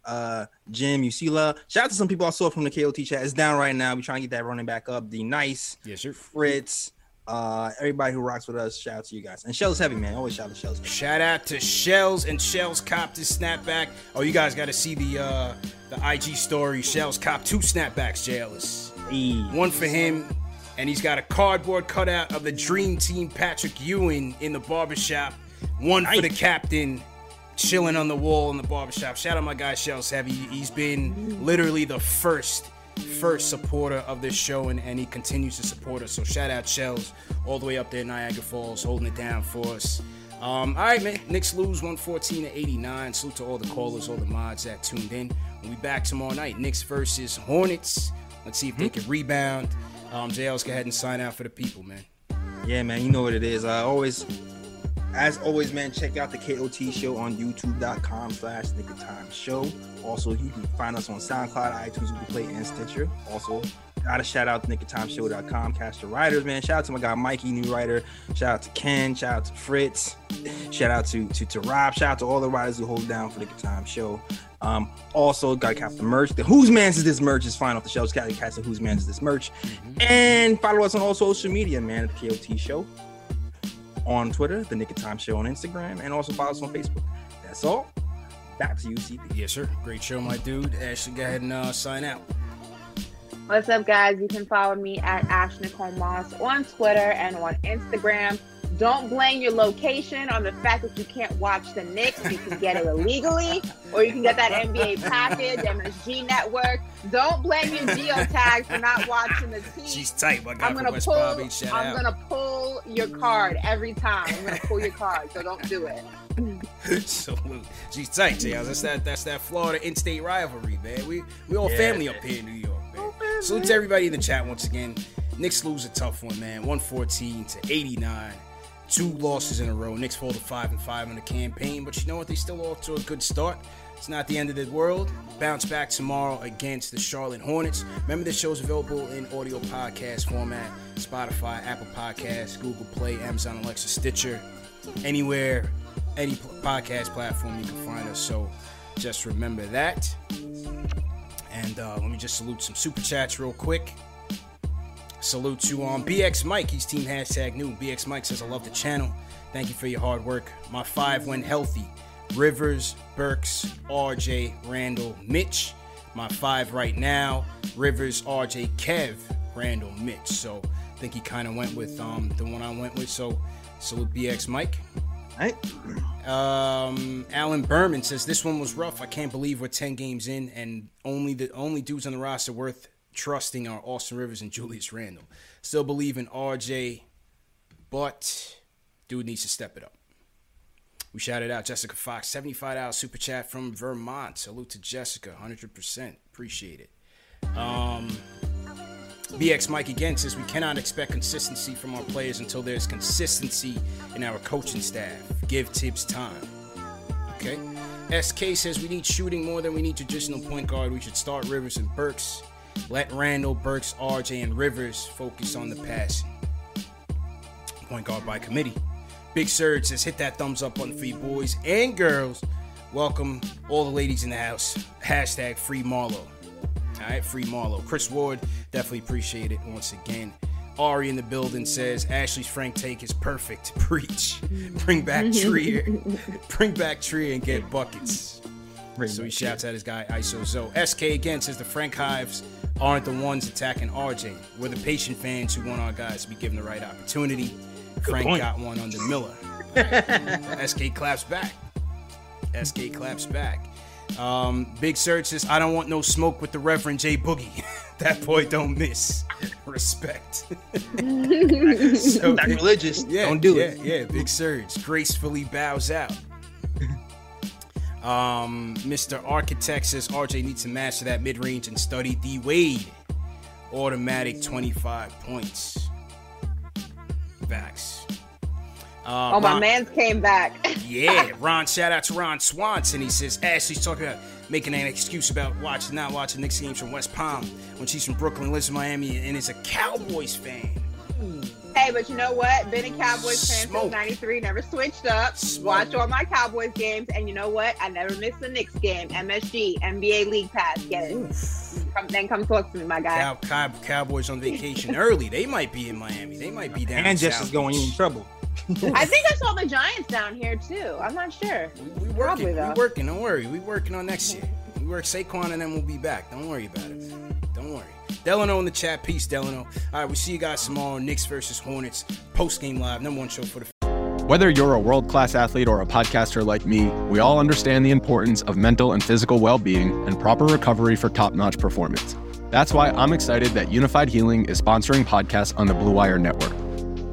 uh, Jim, Usila. Shout out to some people I saw from the KOT chat. It's down right now. We trying to get that running back up. The nice,
yes, sir.
Fritz, uh, everybody who rocks with us. Shout out to you guys. And Shells Heavy, man. Always shout out to Shells.
Shout out to Shells and Shells cop this snapback. Oh, you guys got to see the uh, the IG story. Shells cop two snapbacks, jailers.
Hey.
One for him, and he's got a cardboard cutout of the dream team Patrick Ewing in the barbershop. One nice. for the captain chilling on the wall in the barbershop. Shout out my guy Shells Heavy. He's been literally the first first supporter of this show and, and he continues to support us. So shout out Shells all the way up there in Niagara Falls, holding it down for us. Um, all right, man. Knicks lose 114 to 89. Salute to all the callers, all the mods that tuned in. We'll be back tomorrow night. Knicks versus Hornets. Let's see if they can rebound. Um, JL's go ahead and sign out for the people, man.
Yeah, man. You know what it is. I always as always, man, check out the KOT show on youtube.com slash Time Show. Also, you can find us on SoundCloud, iTunes, Google Play, and Stitcher. Also, gotta shout out to NickOfTimeShow.com, cast the writers, man. Shout out to my guy Mikey, new writer. Shout out to Ken. Shout out to Fritz. Shout out to to, to Rob. Shout out to all the writers who hold down for Nick of Time Show. Um, also, gotta cap the merch. The Whose Man's is this merch is fine off the shelves. Gotta catch the Whose Man's is this merch. Mm-hmm. And follow us on all social media, man, at the KOT Show on Twitter, the Nick of Time Show on Instagram, and also follow us on Facebook. That's all. Back to you, CP.
Yes, sir. Great show, my dude. Ashley, go ahead and uh, sign out.
What's up, guys? You can follow me at Ash Nicole Moss on Twitter and on Instagram. Don't blame your location on the fact that you can't watch the Knicks. You can get it illegally, or you can get that NBA package, MSG Network. Don't blame your geotag for not watching the team.
She's tight, my
I'm gonna pull. I'm out. gonna pull your card every time. I'm gonna pull your card, so don't do it.
Salute. She's tight, Jay. That's that. That's that Florida in-state rivalry, man. We we all yeah, family man. up here in New York, man. Oh, Salute to everybody in the chat once again. Knicks lose a tough one, man. 114 to 89 two losses in a row. Knicks to five and five in the campaign, but you know what? They still off to a good start. It's not the end of the world. Bounce back tomorrow against the Charlotte Hornets. Remember, this show is available in audio podcast format Spotify, Apple Podcasts, Google Play, Amazon Alexa, Stitcher, anywhere, any podcast platform you can find us. So just remember that. And uh, let me just salute some super chats real quick. Salute to um, BX Mike. He's team hashtag new. BX Mike says, I love the channel. Thank you for your hard work. My five went healthy. Rivers, Burks, RJ, Randle, Mitch. My five right now. Rivers, RJ, Kev, Randle, Mitch. So I think he kind of went with um, the one I went with. So salute BX Mike.
Right.
Um, Alan Berman says this one was rough. I can't believe we're ten games in and only the only dudes on the roster worth trusting our Austin Rivers and Julius Randle. Still believe in RJ, but dude needs to step it up. We shouted out Jessica Fox, $75 super chat from Vermont. Salute to Jessica, 100%. Appreciate it. Um, BX Mike again says we cannot expect consistency from our players until there's consistency in our coaching staff. Give Thibs time. Okay. SK says we need shooting more than we need traditional point guard. We should start Rivers and Burks. Let Randle, Burks, RJ, and Rivers focus on the passing. Point guard by committee. Big Serge says hit that thumbs up button for you boys and girls. Welcome all the ladies in the house. Hashtag free Marlo. All right, free Marlo. Chris Ward, definitely appreciate it once again. Ari in the building says Ashley's Frank take is perfect. Preach. Bring back Trier. Bring back Trier and get buckets. so he shouts at his guy ISO Zo. SK again says the Frank Hives aren't the ones attacking RJ. We're the patient fans who want our guys to be given the right opportunity. Good Frank point. got one under Miller. SK claps back. SK claps back. Um, Big Serge says, I don't want no smoke with the Reverend J Boogie. that boy don't miss. Respect.
so, religious. Yeah, don't do
yeah,
it.
Yeah, Big Serge gracefully bows out. Um, Mr. Architect says RJ needs to master that mid range and study D Wade. Automatic 25 points. Facts.
Uh, oh, my Ron, man's came back.
yeah, Ron. Shout out to Ron Swanson. He says Ashley's talking about making an excuse about watching, not watching Knicks games from West Palm when she's from Brooklyn, lives in Miami, and is a Cowboys fan.
Hey, Hey, but you know what? Been a Cowboys fan since '93. Never switched up. Smoke. Watch all my Cowboys games, and you know what? I never miss a Knicks game. MSG, NBA League Pass. Get it. Come, then come talk to me, my guy.
Cow, cow, Cowboys on vacation early. They might be in Miami. They might be down.
And just is going in trouble.
I think I saw the Giants down here too. I'm not sure.
We, we working. we working. Don't worry. We working on next year. We work Saquon and then we'll be back. Don't worry about it. Don't worry. Delano in the chat. Peace, Delano. All right, we see you guys tomorrow. Knicks versus Hornets. Post game live. Number one show for the.
Whether you're a world class athlete or a podcaster like me, we all understand the importance of mental and physical well being and proper recovery for top notch performance. That's why I'm excited that Unifyd Healing is sponsoring podcasts on the Blue Wire Network.